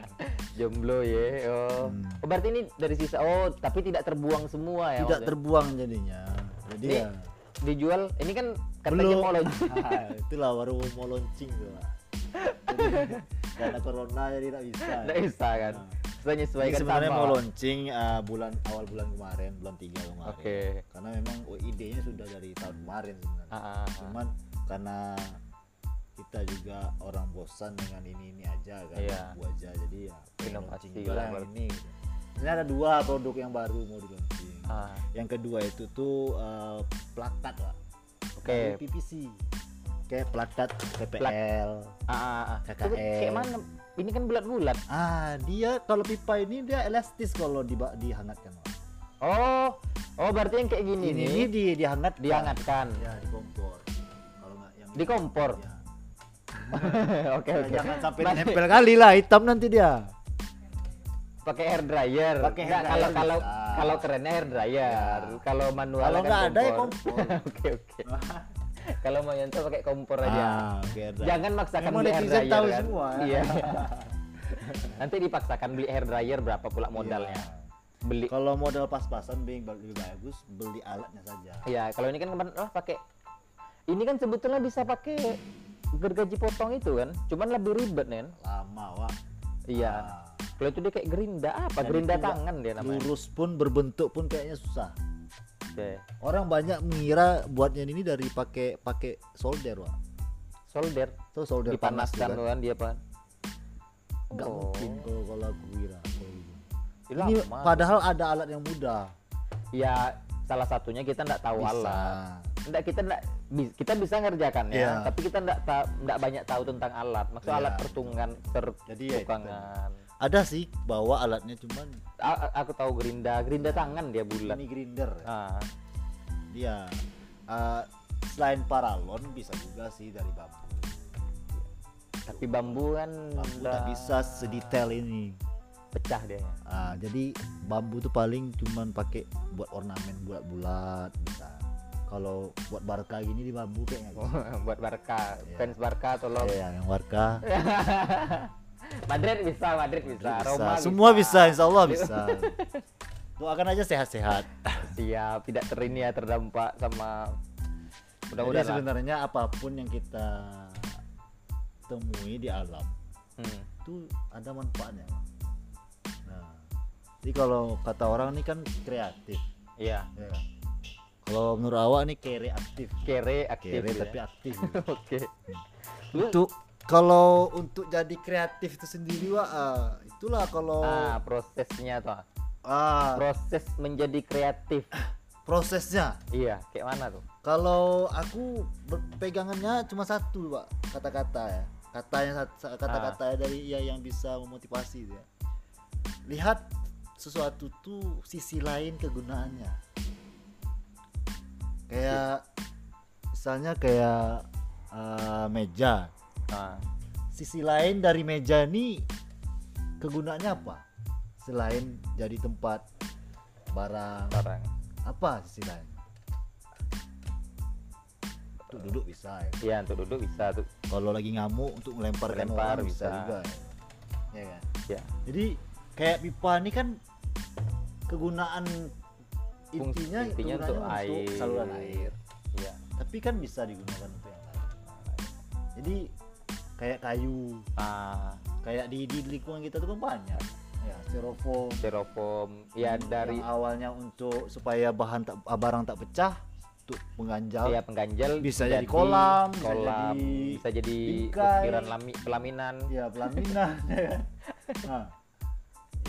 jomblo ya oh. Hmm. oh berarti ini dari sisa oh tapi tidak terbuang semua ya tidak maksudnya? terbuang jadinya jadi Ini ya dijual ini kan katanya belum mau launching. Ah, itulah baru mau launching tuh karena corona jadi tidak bisa Nggak bisa kan Nah. saya Ini nyesuaikan sebenarnya sama mau launching uh, bulan awal bulan kemarin, bulan 3 kemarin. Oke. Karena memang idenya sudah dari tahun kemarin sebenarnya. Ah, ah, ah. Cuman karena kita juga orang bosan dengan ini ini aja kan, Iya. Bu aja jadi ya Inovasi yang berarti. ini. Ini ada dua produk yang baru mau di launching. Ah, Yang kedua itu tuh uh, plakat lah. Oke. Dari PVC. Kayak plakat PPL. ah, ah, ah. Itu KKN. kayak mana ini kan bulat-bulat Ah, dia kalau pipa ini dia elastis kalau diba- dihangatkan. Oh oh berarti yang kayak gini ini nih ini di dihangat dihangatkan ya di kompor kalau nggak yang Di kompor? ya. oke Ya, oke. Jangan sampai Berarti nempel kali lah hitam nanti dia. Pakai hair dryer. Pakai hair Nggak, kalau dryer. kalau bisa. kalau kerennya hair dryer. Ya. kalau manual kalau kan nggak ada ya kompor. oke oke. Kalau mau nyentuh pakai kompor aja. Ah, oke, ada. jangan maksakan Memang beli hair dryer tahu kan? semua. iya. Nanti dipaksakan beli hair dryer berapa pula modalnya? Iya. beli. Kalau modal pas-pasan lebih bagus beli alatnya saja. Ya kalau ini kan kemarin oh, pakai ini kan sebetulnya bisa pakai gergaji potong itu kan cuman lebih ribet nen lama wak iya Ah. kalau itu dia kayak gerinda apa Dan gerinda tangan dia namanya lurus pun berbentuk pun kayaknya susah Oke. orang banyak mengira buatnya ini dari pakai pakai solder wak solder tuh solder panas dipanaskan tuh tuh kan dia pan nggak Oh. mungkin kalau kalau aku kira gitu. Ini lama. padahal ada alat yang mudah ya salah satunya kita nggak tahu Bisa. alat Nggak, kita nggak kita bisa ngerjakannya Iya. tapi kita nggak ta- nggak banyak tahu tentang alat. Maksudnya Iya. alat pertungan Jadi ya itu pertukangan ada sih bawa alatnya cuman A- aku tahu gerinda. Gerinda tangan dia bulat. Ini grinder ah. Dia uh, selain paralon bisa juga sih dari bambu. Tapi bambu kan bambu udah bisa sedetail ini. pecah dia. Ah, jadi bambu tuh paling cuman pakai buat ornamen bulat-bulat bisa kalau buat barca gini di bambu kayaknya. Oh, buat Barca. Iya. fans Barca tolong. Ya yang warka Madrid bisa Madrid bisa. Roma semua bisa. insya Allah bisa. Doakan aja sehat-sehat. Siap tidak terini ya terdampak sama mudah-mudahan sebenarnya apa pun yang kita temui di alam Hmm. itu ada manfaatnya. Nah jadi kalau kata orang ini kan kreatif. Iya. Ya kan? Kalau menurut awak nih kere aktif. Kere aktif kere ya. tapi aktif. Oke. Lu- untuk kalau untuk jadi kreatif itu sendiri wah ah, itulah kalau ah prosesnya tuh ah, proses menjadi kreatif. Prosesnya? Iya kayak mana tuh? Kalau aku pegangannya cuma satu, Pak, kata-kata ya. Katanya kata-kata dari ya yang bisa memotivasi ya. Lihat sesuatu tuh sisi lain kegunaannya. Kayak misalnya kayak eh, meja. Nah, Sisi lain dari meja ini kegunaannya apa? Selain jadi tempat barang barang. apa sisi lain? Untuk duduk bisa ya. Iya, untuk duduk bisa tuh. Kalau lagi ngamuk untuk melemparkan Melempar orang bisa, bisa. juga. Ya kan? Ya. Jadi kayak pipa ini kan kegunaan intinya intinya untuk air. saluran air. Iya. Tapi kan bisa digunakan untuk yang lain. Jadi kayak kayu, Nah, kayak di, di lingkungan kita tuh kan banyak. Ya, styrofoam. styrofoam ya dari awalnya untuk supaya bahan tak barang tak pecah untuk mengganjal ya pengganjal Bisa jadi kolam, bisa kolam, jadi bisa jadi ukiran lami, pelaminan. ya pelaminan ya kan? Nah,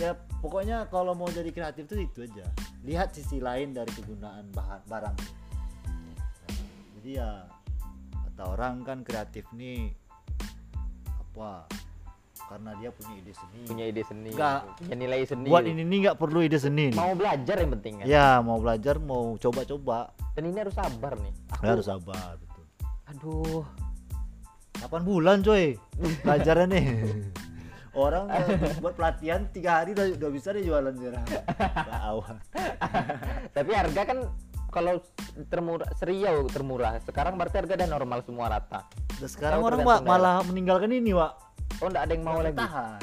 ya pokoknya kalau mau jadi kreatif tuh itu aja lihat sisi lain dari kegunaan bahan barang jadi ya kata orang kan kreatif nih apa karena dia punya ide seni punya ide seni, Enggak. punya nilai seni. buat ini nih nggak perlu ide seni nih. mau belajar yang penting kan. ya mau belajar mau coba-coba Dan ini harus sabar nih. Aku, harus sabar betul aduh, 8 bulan coy belajarnya nih orang eh, buat pelatihan tiga hari udah, udah bisa deh jualan sekarang tahu tapi harga kan kalau termurah seriau termurah. Sekarang berarti harga udah normal semua rata. Dan sekarang orang Pak, malah meninggalkan ini Pak Oh, enggak ada yang mau lagi. tahan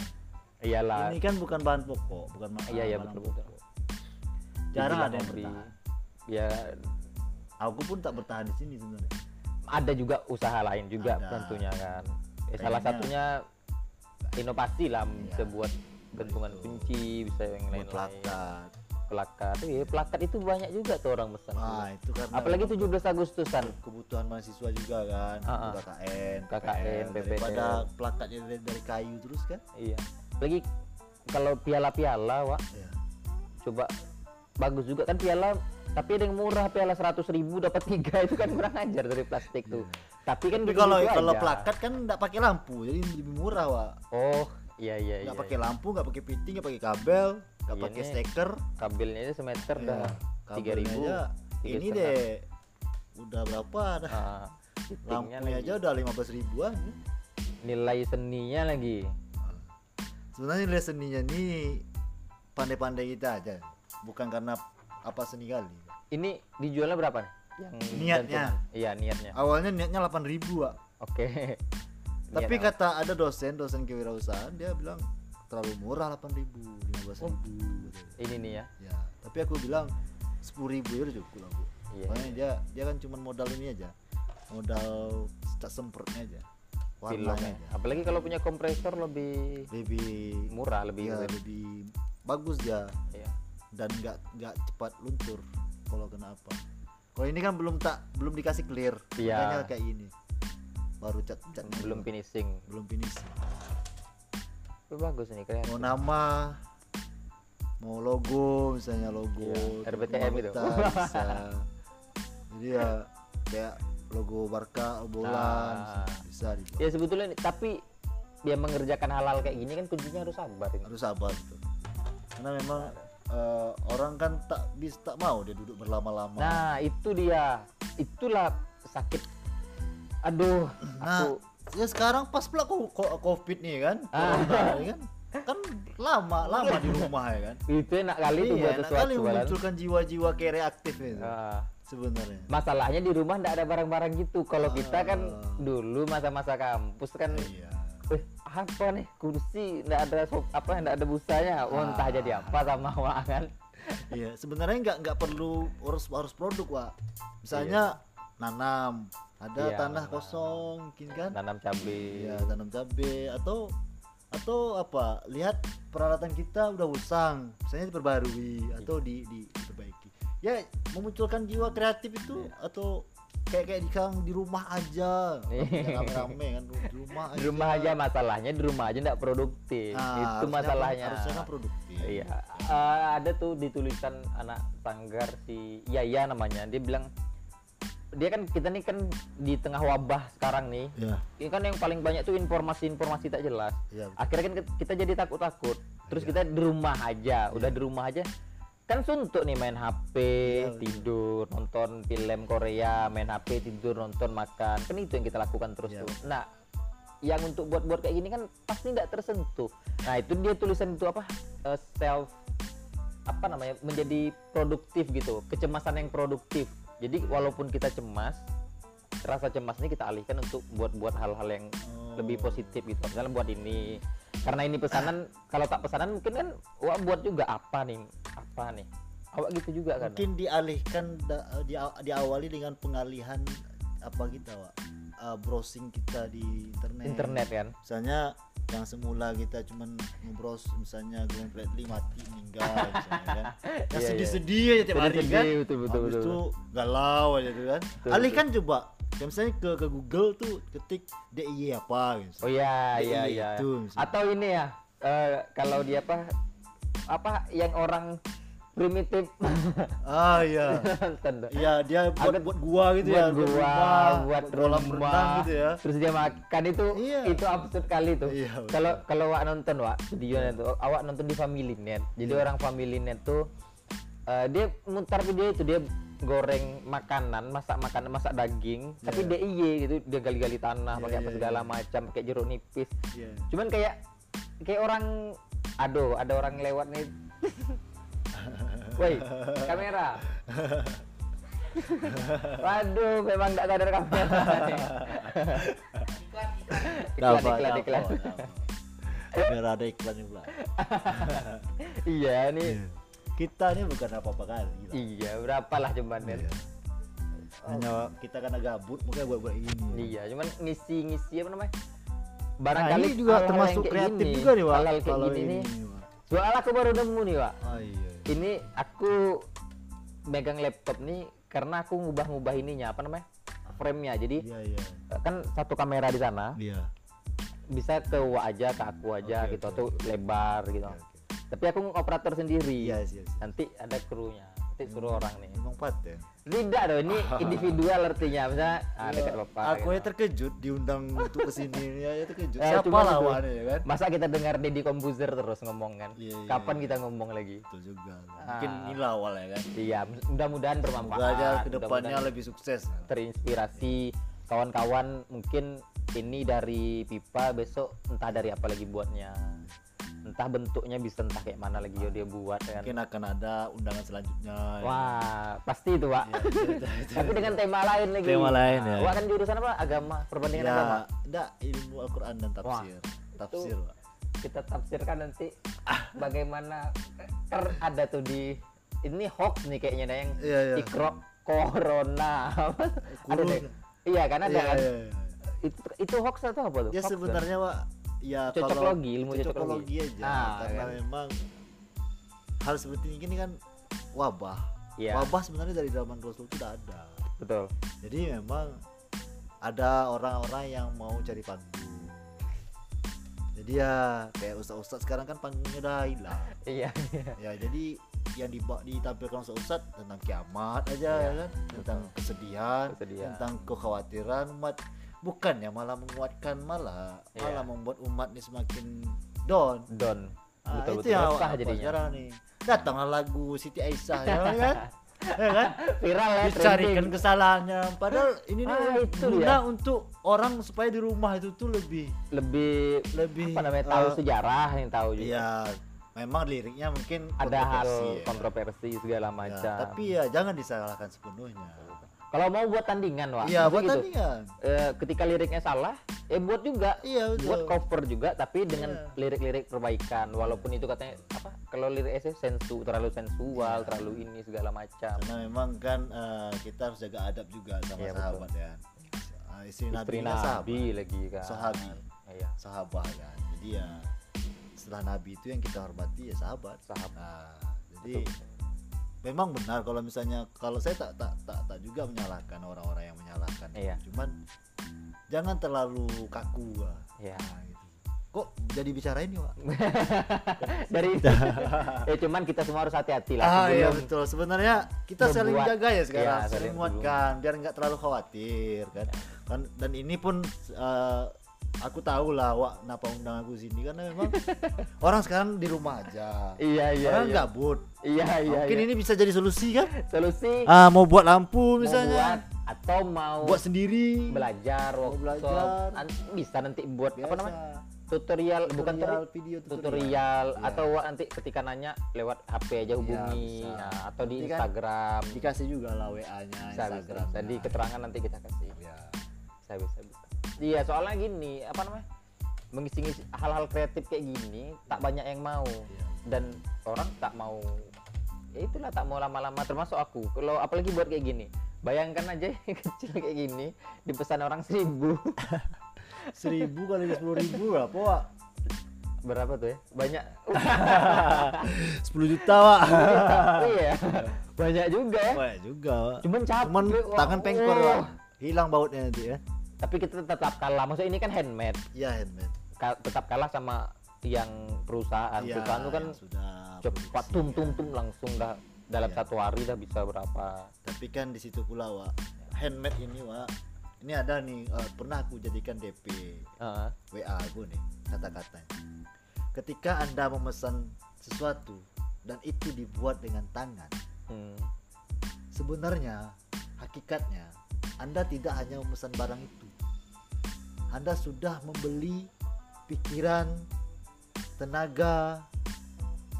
Iyalah. ini kan bukan bahan pokok bukan ma- Iya, iya betul betul. jarang ada yang bertahan Ya aku pun tak bertahan di sini sebenarnya ada juga usaha lain juga Ada. tentunya kan. Ya, salah satunya inovasi lah Iya. bisa buat gantungan kunci, bisa yang lain-lain. plakat Plakat. Iya, plakat itu banyak juga tuh orang pesan. nah itu karena Apalagi memang 17 Agustusan. kebutuhan mahasiswa juga kan Ah, ah. untuk KKN KKN, PPL, daripada plakatnya dari, dari kayu terus kan Iya. Apalagi kalau piala-piala, Wak, ya coba bagus juga kan piala tapi ada yang murah piala 100 ribu dapat tiga itu kan kurang ajar dari plastik tuh tapi kan Tapi gitu-gitu kalau kalau aja. plakat kan nggak pakai lampu, jadi lebih murah, Wak. oh iya iya iya Nggak pakai lampu, nggak pakai piting, nggak pakai kabel, nggak Iya pakai steker. kabelnya aja semeter Ya, dah tiga ribu ini deh udah berapa dah. Ah, Lampunya lagi. aja udah 15 ribuan. nilai seninya lagi Sebenarnya nilai seninya nih pandai-pandai kita aja. Bukan karena apa seni kali. ini dijualnya berapa nih yang Niatnya. iya niatnya Awalnya niatnya 8 ribu, Wak. oke Tapi Niat kata ada dosen, dosen kewirausahaan, dia bilang terlalu murah 8 ribu, 15 Oh. ribu. katanya. ini nih ya Ya, tapi aku bilang 10 ribu ya udah cukup lah bu. Iya, Soalnya dia dia kan cuma modal ini aja, modal cat semprotnya aja, warnanya aja. apalagi kalau punya kompresor lebih Lebih murah lebih ya, lebih bagus dia iya. Dan nggak nggak cepat luntur kalau kena apa. Kalau ini kan belum tak belum dikasih clear, Iya. makanya kayak gini. Baru cat cat belum finishing belum finishing. Itu bagus nih keren Mau nama, mau logo misalnya logo Iya, RBTM itu. bisa. Jadi ya kayak logo Barca, bola Nah. bisa dibuat. ya sebetulnya nih, tapi dia mengerjakan hal-hal kayak gini kan kuncinya harus sabar ini. Harus sabar gitu. Karena memang eh, orang kan tak bisa tak mau dia duduk berlama-lama. nah itu dia itulah sakit aduh Nah, aku ya sekarang pas pula covid nih kan, Ah. corona kan, kan lama lama di rumah ya kan. itu enak kali tuh Iya, buat enak sesuatu kali kan. memunculkan jiwa-jiwa kayak reaktif itu Ah, sebenarnya. masalahnya di rumah ndak ada barang-barang gitu kalau kita kan Ah. dulu masa-masa kampus kan Iya. Eh apa nih kursi ndak ada sop, apa ndak ada busanya entah Ah. jadi apa sama Wak kan Iya, sebenarnya nggak nggak perlu harus harus produk, Wak. Misalnya nanam, ada Iya, tanah nanam. kosong, mungkin kan? nanam cabai Iya, tanam cabe atau atau apa? Lihat peralatan kita udah usang, misalnya diperbarui atau di, di diperbaiki. Ya, memunculkan jiwa kreatif itu Iya. atau kayak kayak di kang di rumah aja, yang rame-rame kan di rumah aja. di rumah aja. masalahnya di rumah aja ndak produktif. Nah, itu harusnya- masalahnya. Harusnya kan produktif. Iya, Eh, ada tuh ditulisan anak sanggar si Yaya namanya. Dia bilang dia kan kita nih kan di tengah wabah sekarang nih. Ya ini kan yang paling banyak tuh informasi-informasi tak jelas. Ya akhirnya kan kita- jadi takut-takut. Terus Iya. kita di rumah aja. Udah di rumah aja kan suntuk nih main HP Iya, betul. tidur nonton film Korea main HP tidur nonton makan. Kan itu yang kita lakukan terus Iya. tuh. Nah yang untuk buat-buat kayak gini kan pasti nggak tersentuh. Nah itu dia tulisan itu apa? Eh, self apa namanya? Menjadi produktif gitu. Kecemasan yang produktif. Jadi walaupun kita cemas rasa cemas ini kita alihkan untuk buat-buat hal-hal yang lebih positif gitu. Misalnya buat ini. Karena ini pesanan kalau tak pesanan mungkin kan wah buat juga apa nih? Apa nih? Awak gitu juga kan? Mungkin dialihkan di, diawali dengan pengalihan apa kita Wak? Uh, browsing kita di internet. Internet kan? Misalnya yang semula kita cuman ngebrowse misalnya Glenn Fredly mati meninggal misalnya kan. Yang Iya, iya. sedih-sedih aja tiap hari kan. betul, betul, Habis betul, itu galau aja tuh kan. Betul, alihkan coba ya misalnya ke ke Google tuh ketik DIY apa gitu oh iya iya iya. itu misalnya. atau ini ya eh, kalau dia apa apa yang orang primitif ah iya iya dia buat Agak- buat gua gitu buat ya gua, rumah, buat kolam rumah, renang gitu ya terus dia makan itu Iya. itu absurd kali tuh Iya, kalau kalau awak nonton wak videonya tuh awak nonton di Family Net jadi Iya. orang Family Net tuh eh, dia mutar video itu dia goreng makanan masak makanan masak daging tapi Iya. DIY gitu dia gali-gali tanah Iya, pakai apa iya, segala iya. macam pakai jeruk nipis Iya. cuman kayak kayak orang aduh ada orang lewat nih woi kamera. Waduh memang tidak sadar kamera. Iklan iklan iklan biar ada iklan juga. Iya nih kita ini bukan apa-apa kali iya berapa lah cuman kan Iya. hanya kita karena gabut makanya buat-buat ini iya cuman ngisi ngisi apa namanya? Nah, barangkali ini juga termasuk kayak kreatif gini, juga nih Wak hal-hal kayak kalau gini ini nih. Wak. soal aku baru nemu nih Wak. Ah iya ini aku megang laptop nih karena aku ngubah-ngubah ininya apa namanya frame-nya. Jadi iya iya. kan satu kamera di sana. Iya. Bisa ke wa aja ke aku aja Oke, gitu oke. atau lebar gitu. Oke, oke. tapi aku operator sendiri. Iya iya iya. nanti ada krunya nanti suruh orang nih. emang paten tidak dong ini individual artinya. Misalnya ah, dekat bapak Iya. aku gitu. ya terkejut diundang untuk ke sini ya, ya terkejut. Eh, siapa lawannya ya kan? Masa kita dengar Deddy Komposer terus ngomong kan? Iya, iya, kapan iya. kita ngomong lagi? Betul juga. Mungkin Ah. ini awal ya kan? Iya mudah-mudahan semoga bermanfaat aja ke depannya mudah-mudahan lebih sukses. terinspirasi kawan-kawan. Mungkin ini dari pipa besok entah dari apa lagi buatnya entah bentuknya bisa entah kayak mana lagi ya dia buat kan. Mungkin akan ada undangan selanjutnya ya. wah pasti itu pak. Iya. tapi dengan tema lain lagi. Tema lain, Nah, ya. Wak kan jurusan apa? Agama perbandingan ya agama. enggak ilmu Al-Quran dan tafsir. Tafsir Pak. kita tafsirkan nanti bagaimana kan ada tuh di ini hoax nih kayaknya ada yang Iya, iya. ikro corona. Ada deh. Iya kan ada kan? iya, iya. itu itu hoax atau apa tuh? Ya Hoax sebenarnya pak ya Cocokologi, ilmu cocokologi cocokologi. aja. Ah, karena kan. memang hal seperti ini kan wabah. Iya. wabah sebenarnya dari zaman Rasul itu sudah ada. Betul. Jadi memang ada orang-orang yang mau cari panggung. Jadi ya kayak ustaz-ustaz sekarang kan panggungnya udah hilang. Iya ya jadi yang diba- ditampilkan ustaz tentang kiamat aja Iya, ya kan? Tentang kesedihan, Kesedihan. tentang kekhawatiran umat bukan ya malah menguatkan malah. Iya. malah membuat umat ini semakin down. Don Ah, betul itu betul. yang apa jadinya. sekarang nih? Datanglah lagu Siti Aisyah ya kan? Ya kan? Viral ya dicarikan trending. kesalahannya. Padahal ini nih Ah, itu guna dia. untuk orang supaya di rumah itu tuh lebih lebih lebih apa namanya tahu eh, sejarah yang tahu juga Iya, memang liriknya mungkin ada hal kontroversi ya. kontroversi segala Ya, macam. tapi ya jangan disalahkan sepenuhnya. Kalau mau buat tandingan wah Iya, buat gitu. tandingan. Eh, ketika liriknya salah eh buat juga Iya, betul. buat cover juga tapi dengan Iya. lirik-lirik perbaikan walaupun itu katanya apa kalau lirik essay sensu terlalu sensual Iya. terlalu ini segala macam Karena memang kan eh, kita harus jaga adab juga sama Iya, sahabat ya. Ah, istri, Nabi istri sahabat. nabi lagi kan Sahabi. iya Sahabat kan. Jadi ya setelah Nabi itu yang kita hormati ya sahabat. Sahabat. Nah, jadi Betul. Memang benar kalau misalnya kalau saya tak tak tak, tak juga menyalahkan orang-orang yang menyalahkan. Iya. Cuman jangan terlalu kaku lah. Iya. Nah, gitu. kok jadi bicara ini Wak? dari ya cuman kita semua harus hati-hati lah ah iya betul sebenarnya kita saling berbuat. jaga ya sekarang Iya, saling saling menguatkan biar nggak terlalu khawatir kan kan dan ini pun eh, aku tahu lah wak kenapa undang aku sini karena memang orang sekarang di rumah aja iya iya orang iya. gabut iya iya mungkin iya. ini bisa jadi solusi kan solusi ah mau buat lampu mau buat misalnya atau mau buat sendiri belajar Mau workshop belajar. Bisa nanti buat apa Biasa. namanya tutorial, bukan Tutorial, video tutorial. tutorial Iya. atau Wak nanti ketika nanya lewat HP aja hubungi bisa. Nah, atau di Nanti kan Instagram dikasih juga lah WA nya bisa bisa Instagram jadi keterangan nanti kita kasih ya. bisa bisa bisa iya soalnya gini apa namanya mengisi-ngisi hal-hal kreatif kayak gini tak banyak yang mau Iya. dan orang tak mau ya itulah tak mau lama-lama termasuk aku kalau apalagi buat kayak gini bayangkan aja kecil kayak gini dipesan orang seribu seribu kali sepuluh ribu berapa wak berapa tuh ya banyak sepuluh juta wak iya banyak juga ya Wah juga Wak. cuman capek cuman Wak. tangan pengkor. Wak. hilang bautnya nanti ya tapi kita tetap kalah maksudnya ini kan handmade iya handmade Ka- tetap kalah sama yang perusahaan Iya, perusahaan itu kan sudah cepat produksi, tum ya. tum tum langsung dah dalam Iya. satu hari dah bisa berapa tapi kan di situ pula Wak handmade ini Wak ini ada nih eh, pernah aku jadikan DP Heeh. WA aku nih kata-katanya ketika anda memesan sesuatu dan itu dibuat dengan tangan Hmm. sebenarnya hakikatnya anda tidak hanya memesan barang itu anda sudah membeli pikiran tenaga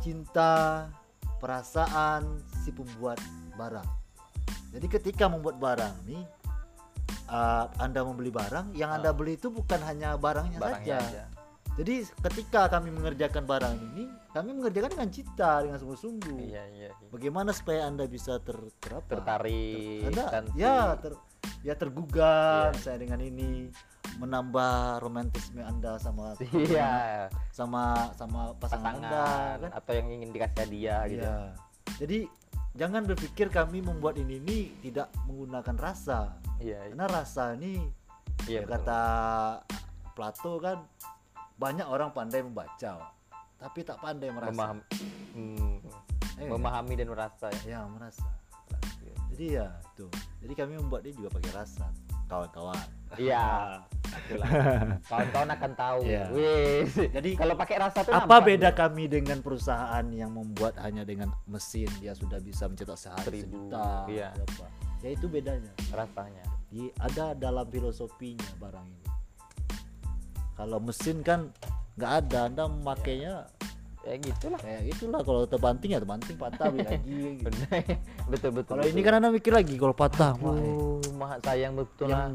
cinta perasaan si pembuat barang jadi ketika membuat barang nih uh, anda membeli barang yang anda Ah. beli itu bukan hanya barangnya, barangnya saja aja jadi ketika kami mengerjakan barang ini, kami mengerjakan dengan cinta, dengan sungguh-sungguh. iya iya, iya. Bagaimana supaya anda bisa ter, ter apa? tertarik Anda, dan ya ter, ya tergugah Iya. saya dengan ini, menambah romantisme anda sama iya sama sama pasangan, anda. pasangan Kan? atau yang ingin dikasih hadiah gitu Iya. Jadi jangan berpikir kami membuat ini ini tidak menggunakan rasa, iya iya, karena rasa ini iya ya betul. kata Plato kan banyak orang pandai membaca tapi tak pandai merasa memahami hmm, Eh, memahami dan merasa ya ya merasa jadi ya tuh jadi kami membuat ini juga pakai rasa kawan-kawan. Iya. Kawan-kawan akan tahu. Iya. Wih, Jadi, kalau pakai rasa tuh apa beda tuh. kami dengan perusahaan yang membuat hanya dengan mesin? Dia sudah bisa mencetak sehari Seribu, sejuta iya. berapa. ya itu bedanya. Rasanya. Di ada dalam filosofinya barang ini. Kalau mesin kan nggak ada anda memakainya ya gitulah kayak gitulah kalau terbanting ya terbanting patah lagi gitu. betul betul kalau ini kan anda mikir lagi kalau patah wah, mah sayang betul lah.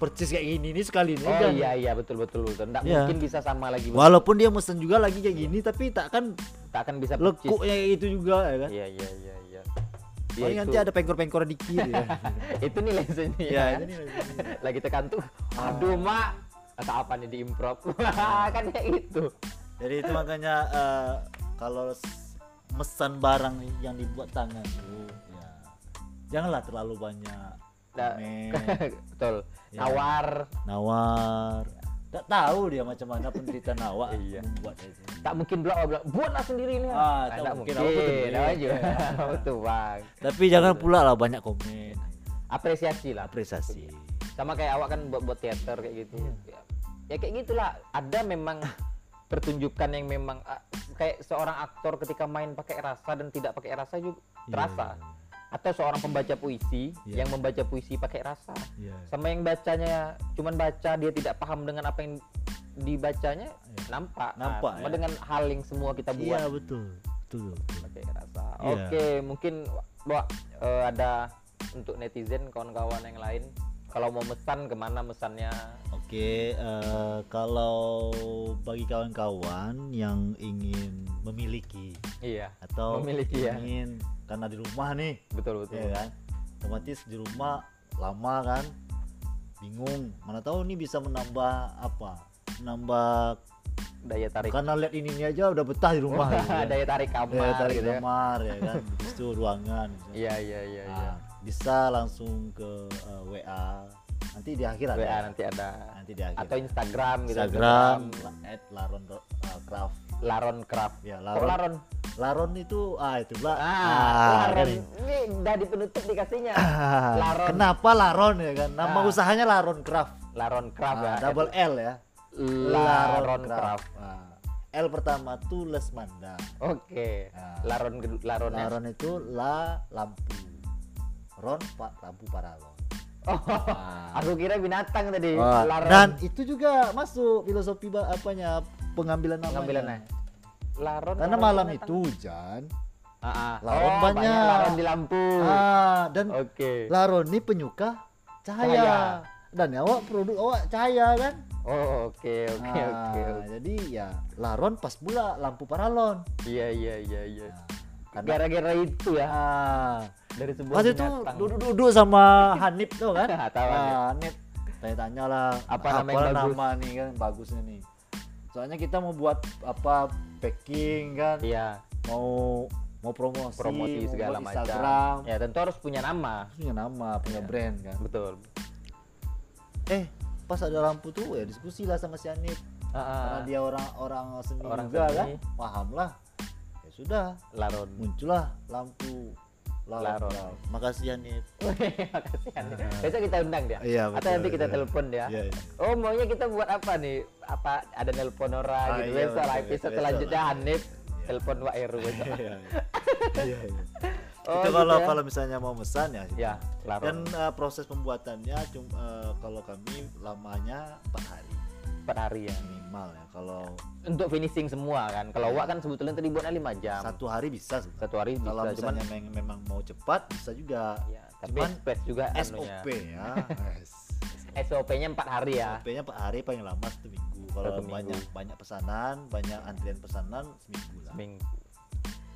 percis kayak gini ini sekali ini Oh kan iya iya betul betul betul. Nggak Iya. mungkin bisa sama lagi. betul. walaupun dia mesen juga lagi kayak gini tapi tak kan Tak akan bisa lekuknya kayak gitu juga ya kan Iya iya iya iya. Iya, Paling itu, nanti ada pengkor-pengkor dikit ya. itu nilai seni ya, ya. ini nih. Lagi tekan tuh. Aduh mak. Atau apa nih di improv? kan kayak gitu. Jadi itu makanya eh, kalau mesan barang yang dibuat tangan tuh ya janganlah terlalu banyak Nah, betul. Ya. Nawar. nawar. Tak tahu dia macam mana penderitaan awak Iya. membuat itu. Tak mungkin oh, bilang buatlah sendiri nih. Ah, Nah, tak tak mungkin. mungkin. Aku aja. Betul bang. Tapi jangan pula lah banyak komen. Apresiasi lah. Apresiasi. sama kayak awak kan buat buat teater kayak gitu ya, ya kayak gitulah ada memang pertunjukan yang memang ah, kayak seorang aktor ketika main pakai rasa dan tidak pakai rasa juga Iya, terasa atau seorang pembaca puisi Iya. yang membaca puisi pakai rasa Iya. sama yang bacanya cuman baca dia tidak paham dengan apa yang dibacanya Iya. nampak Nah, Nampak, sama ya. dengan hal yang semua kita buat Iya betul. Betul. pakai rasa. Iya. Oke, mungkin Wak, eh, ada untuk netizen kawan-kawan yang lain kalau mau mesan ke mana mesannya? Oke, eh, kalau bagi kawan-kawan yang ingin memiliki Iya, atau Memiliki, ya. ingin karena di rumah nih, betul betul. ya kan, otomatis di rumah lama kan, bingung, mana tahu nih bisa menambah apa, menambah Daya tarik. karena lihat ini, ini aja udah betah di rumah, gitu ya. daya tarik kamar Daya tarik gitu ya. kamar ya kan, habis itu ruangan. Iya iya iya iya. Nah, bisa langsung ke eh, WA nanti di akhir ada WA nanti ada. Nanti di akhir atau Instagram gitu. Instagram. At laron uh, craft. Laron Craft. Ya Kok laron. Laron. Laron itu ah itu lah ah, Laron. kan. ini udah di penutup dikasihnya. Ah, Laron. kenapa laron ya kan? Nama Ah. usahanya laron craft. Laron Craft ya. Ah, double L ya. Laron Craft. Ah, L pertama tuh Lesmanda oke. Ah. Laron Laron ya. laron itu la lampu ron pak lampu paralon oh, Ah. aku kira binatang tadi Laron dan itu juga masuk filosofi ba- apanya pengambilan namanya. pengambilannya Laron Karena Laron malam binatang. itu hujan. ah, ah. Laron oh, banyak. Laron di lampu Ah, dan oke Laron ini penyuka cahaya. Cahaya. Dan awak produk awak cahaya kan? oh oke oke Ah, oke. Jadi ya Laron pas pula lampu paralon. iya iya iya iya Nah, gara-gara itu ya ah, dari sebuah pas itu duduk-duduk sama Hanif tuh kan? Tahu, Hanif. Ah, Hanif tanya-tanya lah Apa nama yang bagus? nama nih kan bagusnya nih. Soalnya kita mau buat apa packing kan? iya mau mau promosi, promosi mau segala macam Instagram, ya tentu harus punya nama punya nama, punya Iya. brand kan. betul Eh, pas ada lampu tuh ya diskusi lah sama si Anip. Ah, ah. Karena dia orang orang seni Orang juga seni. kan, paham lah. Ya sudah, Laron muncullah lampu Laron. Laron. Makasih Anip. makasih Andi. besok kita undang dia Iya, atau betul, nanti kita iya. telepon dia Iya, iya. oh maunya kita buat apa nih apa ada nelpon orang Ah, gitu iya, besok betul, episode selanjutnya. Hanif Iya. telepon Wak Heru besok Iya, iya. Iya, iya. Oh, itu gitu kalau ya. kalau misalnya mau pesan ya. gitu. ya Laron Dan eh, proses pembuatannya cuma eh, kalau kami lamanya empat hari empat hari ya? Minimal ya. Kalau untuk finishing semua kan? Kalau Wak kan sebetulnya tadi buatnya lima jam. Satu hari bisa sebenarnya. satu hari bisa kalau cuman misalnya meng- memang mau cepat bisa juga. Ya, tapi Cuman space juga SOP ya. SOP-nya empat hari ya? SOP nya per hari paling lama satu minggu. Kalau banyak banyak pesanan banyak antrian pesanan seminggu lah. Seminggu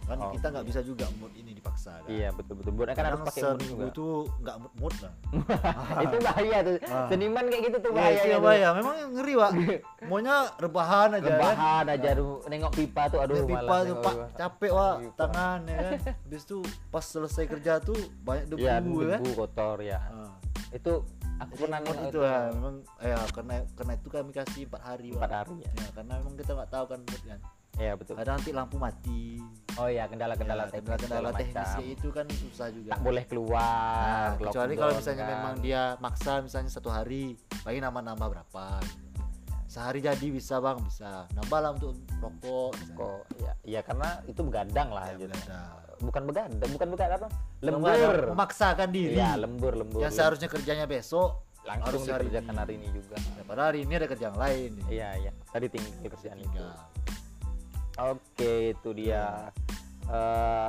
kan Oh, kita nggak iya. bisa juga mood ini dipaksa kan? Iya betul betul. Buatnya kan harus pakai mood juga. tuh nggak mood mood lah. Itu bahaya tuh. Ah. seniman kayak gitu tuh Iya, bahaya itu tuh. yang bahaya. Memang ngeri pak maunya rebahan aja kan? Rebahan aja aduh nengok pipa tuh aduh Lihat pipa tuh pak capek Pipa. tangan ya kan? Habis itu pas selesai kerja tuh banyak debu ya ya kan? debu kotor ya. Ah. itu aku pernah nengok itu ya memang ya karena karena itu kami kasih empat hari empat hari ya. Ya karena memang kita nggak tahu kan mood kan ya betul. Kadang nanti lampu mati. Oh ya kendala-kendala Ya, teknis kendala segala teknis itu kan susah juga. Tak boleh keluar Nah, kecuali kalau misalnya kan. memang dia maksa misalnya satu hari paling nambah-nambah berapa? Sehari jadi bisa bang bisa. Nambah lah untuk rokok misalnya. kok ya ya karena itu begadang lah Ya, begadang. bukan begadang bukan begadang apa? Lembur. memaksakan diri. Ya lembur lembur. Yang seharusnya kerjanya besok langsung harus hari dikerjakan ini. hari ini juga. Ya, padahal hari ini ada kerjaan lain. Iya iya. Tadi tinggal kerjaan itu. Oke, itu dia. Eh,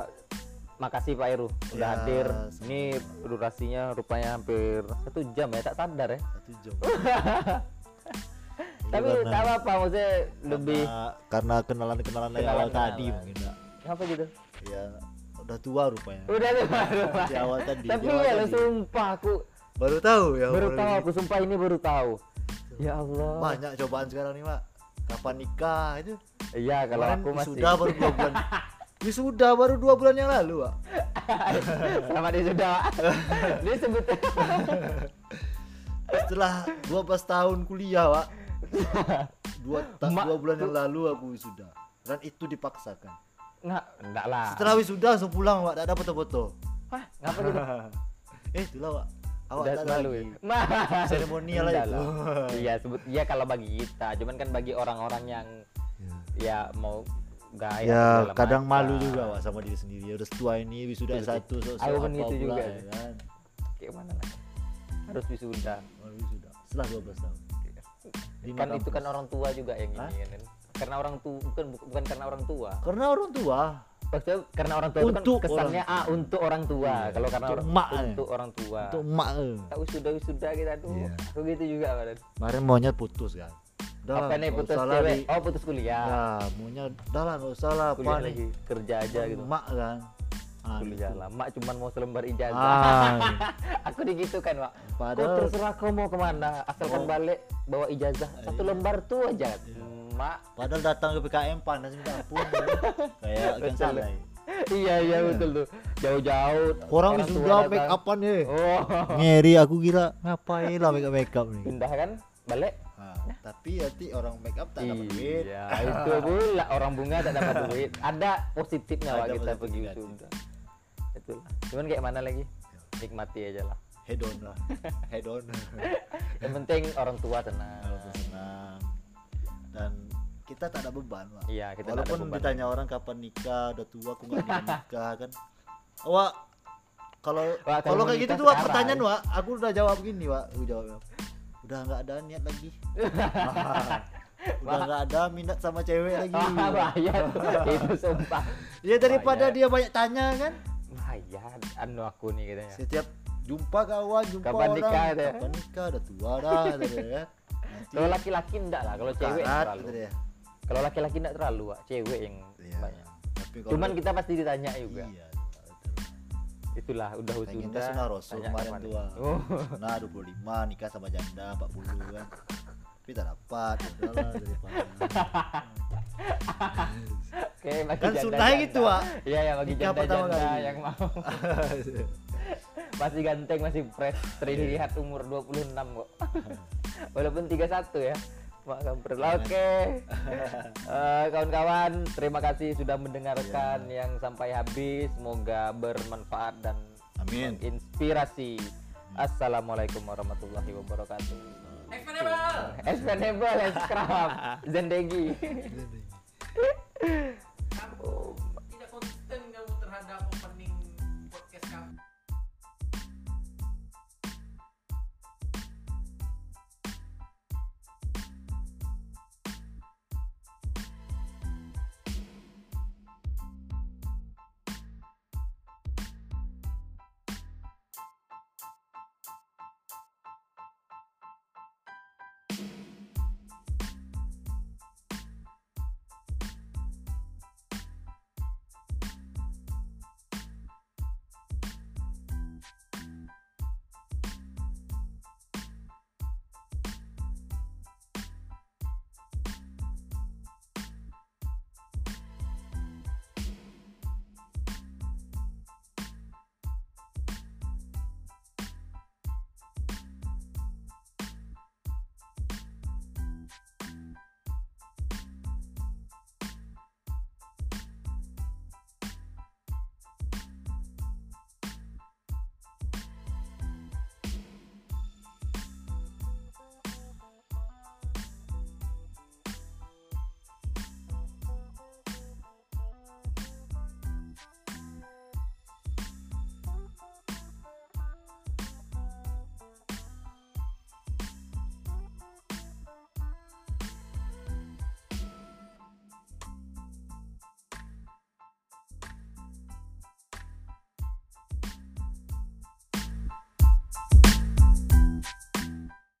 makasih Pak Heru udah Ya, hadir. Ini durasinya rupanya hampir satu jam ya, tak sadar ya. satu jam Tapi karena- tak apa, maksudnya lebih karena, karena kenalan-kenalan dari awal tadi mungkin apa gitu? ya udah tua rupanya Udah tuh baru. di awal tadi Tapi awal ya lo tadi. sumpah aku baru tahu ya baru baru tahu ini. aku sumpah ini baru tahu. Ya Allah. banyak cobaan sekarang nih mak kapan nikah itu? Iya, kalau Kemarin aku masih. wisuda baru dua bulan. Wisuda baru dua bulan yang lalu pak sama dia sudah. dia sebut. Setelah 12 tahun kuliah pak dua, ta- dua bulan yang lalu aku wisuda. Dan itu dipaksakan. Nggak, enggak lah. setelah wisuda langsung pulang pak tak ada foto-foto. Hah, ngapa gitu? eh itulah pak awak Udah selalu ya. Nah, seremonial lah itu. Iya, sebut iya kalau bagi kita, cuman kan bagi orang-orang yang ya mau gaya ya kadang macam. malu juga pak sama diri sendiri ya udah tua ini wisuda Betul, satu so, so Aku apa pun gitu juga. ya kan Kayak mana lah. Harus wisuda. Baru wisuda setelah 12 tahun Lima Kan itu kampus. kan orang tua juga yang ini kan. Karena orang tua bukan bukan karena orang tua. karena orang tua Maksudnya karena orang tua itu Untuk kan kesannya orang ah untuk orang tua. Iya, Kalau karena untuk orang emak ya. untuk orang tua. untuk emak eh. Tak wisuda wisuda kita tuh. Iya. Aku gitu juga badan. kemarin maunya putus kan udah Apa nih putus cewek? di- Oh putus kuliah. ya maunya udah lah nggak usah lah apa kuliah nih lagi kerja aja gitu. emak kan ah, kuliah gitu. lah. Mak cuman mau selembar ijazah. ah aku digitukan pak kau padahal terserah kau mau ke mana asalkan Oh. balik bawa ijazah satu Iya. lembar tuh aja padahal datang ke PKM panas minta ampun kayak kan Betul. salah iya iya betul tuh jauh-jauh Orang tua sudah make upan nih. oh Ngeri aku kira ngapain lah make up make up nih. pindah kan balik Ah, tapi nanti orang make up tak dapat duit. Iya, itu pula orang bunga tak dapat duit. Ada positifnya Wak, kita pergi. Itulah. Cuman kayak mana lagi? Nikmati aja lah. Head on lah. Head on. Yang penting orang tua tenang. Kalau senang. Dan kita tak ada beban, Pak. Iya, kita Walaupun beban. ditanya orang kapan nikah, udah tua aku nggak nikah nikah kan. Wah, kalau kalau mau kayak gitu tuh Wak, pertanyaan Wak, aku udah jawab gini Wak, aku jawab udah nggak ada niat lagi. udah nggak ada minat sama cewek lagi. Bahaya itu sumpah. Ya daripada Bahaya. dia banyak tanya kan. Bahaya anu aku nih katanya. Setiap jumpa kawan, jumpa Kapan orang, nikah kapan nikah udah tua dah gitu ya. Kalau laki-laki enggak lah, kalau cewek terlalu. gitu ya. Kalau laki-laki enggak terlalu, Wak. cewek yang Iya. banyak. Tapi kalau Cuman kita pasti ditanya juga. Iya. Itulah udah wisuda. sunah rasul kemarin tua. Oh. Nah 25 nikah sama janda 40 kan. Tapi tak dapat, ya udahlah daripada. Oke, bagi Kan janda- janda. gitu, Wak. Iya, ya bagi janda-janda yang mau. masih ganteng, masih fresh, Iya. terlihat umur 26 kok. Walaupun 31 ya. Mak kampret lah. Oke. Eh, kawan-kawan, terima kasih sudah mendengarkan Iya. yang sampai habis. Semoga bermanfaat dan Amin. menginspirasi. Assalamualaikum warahmatullahi wabarakatuh. Expandable. Expandable, scrap, Zendegi.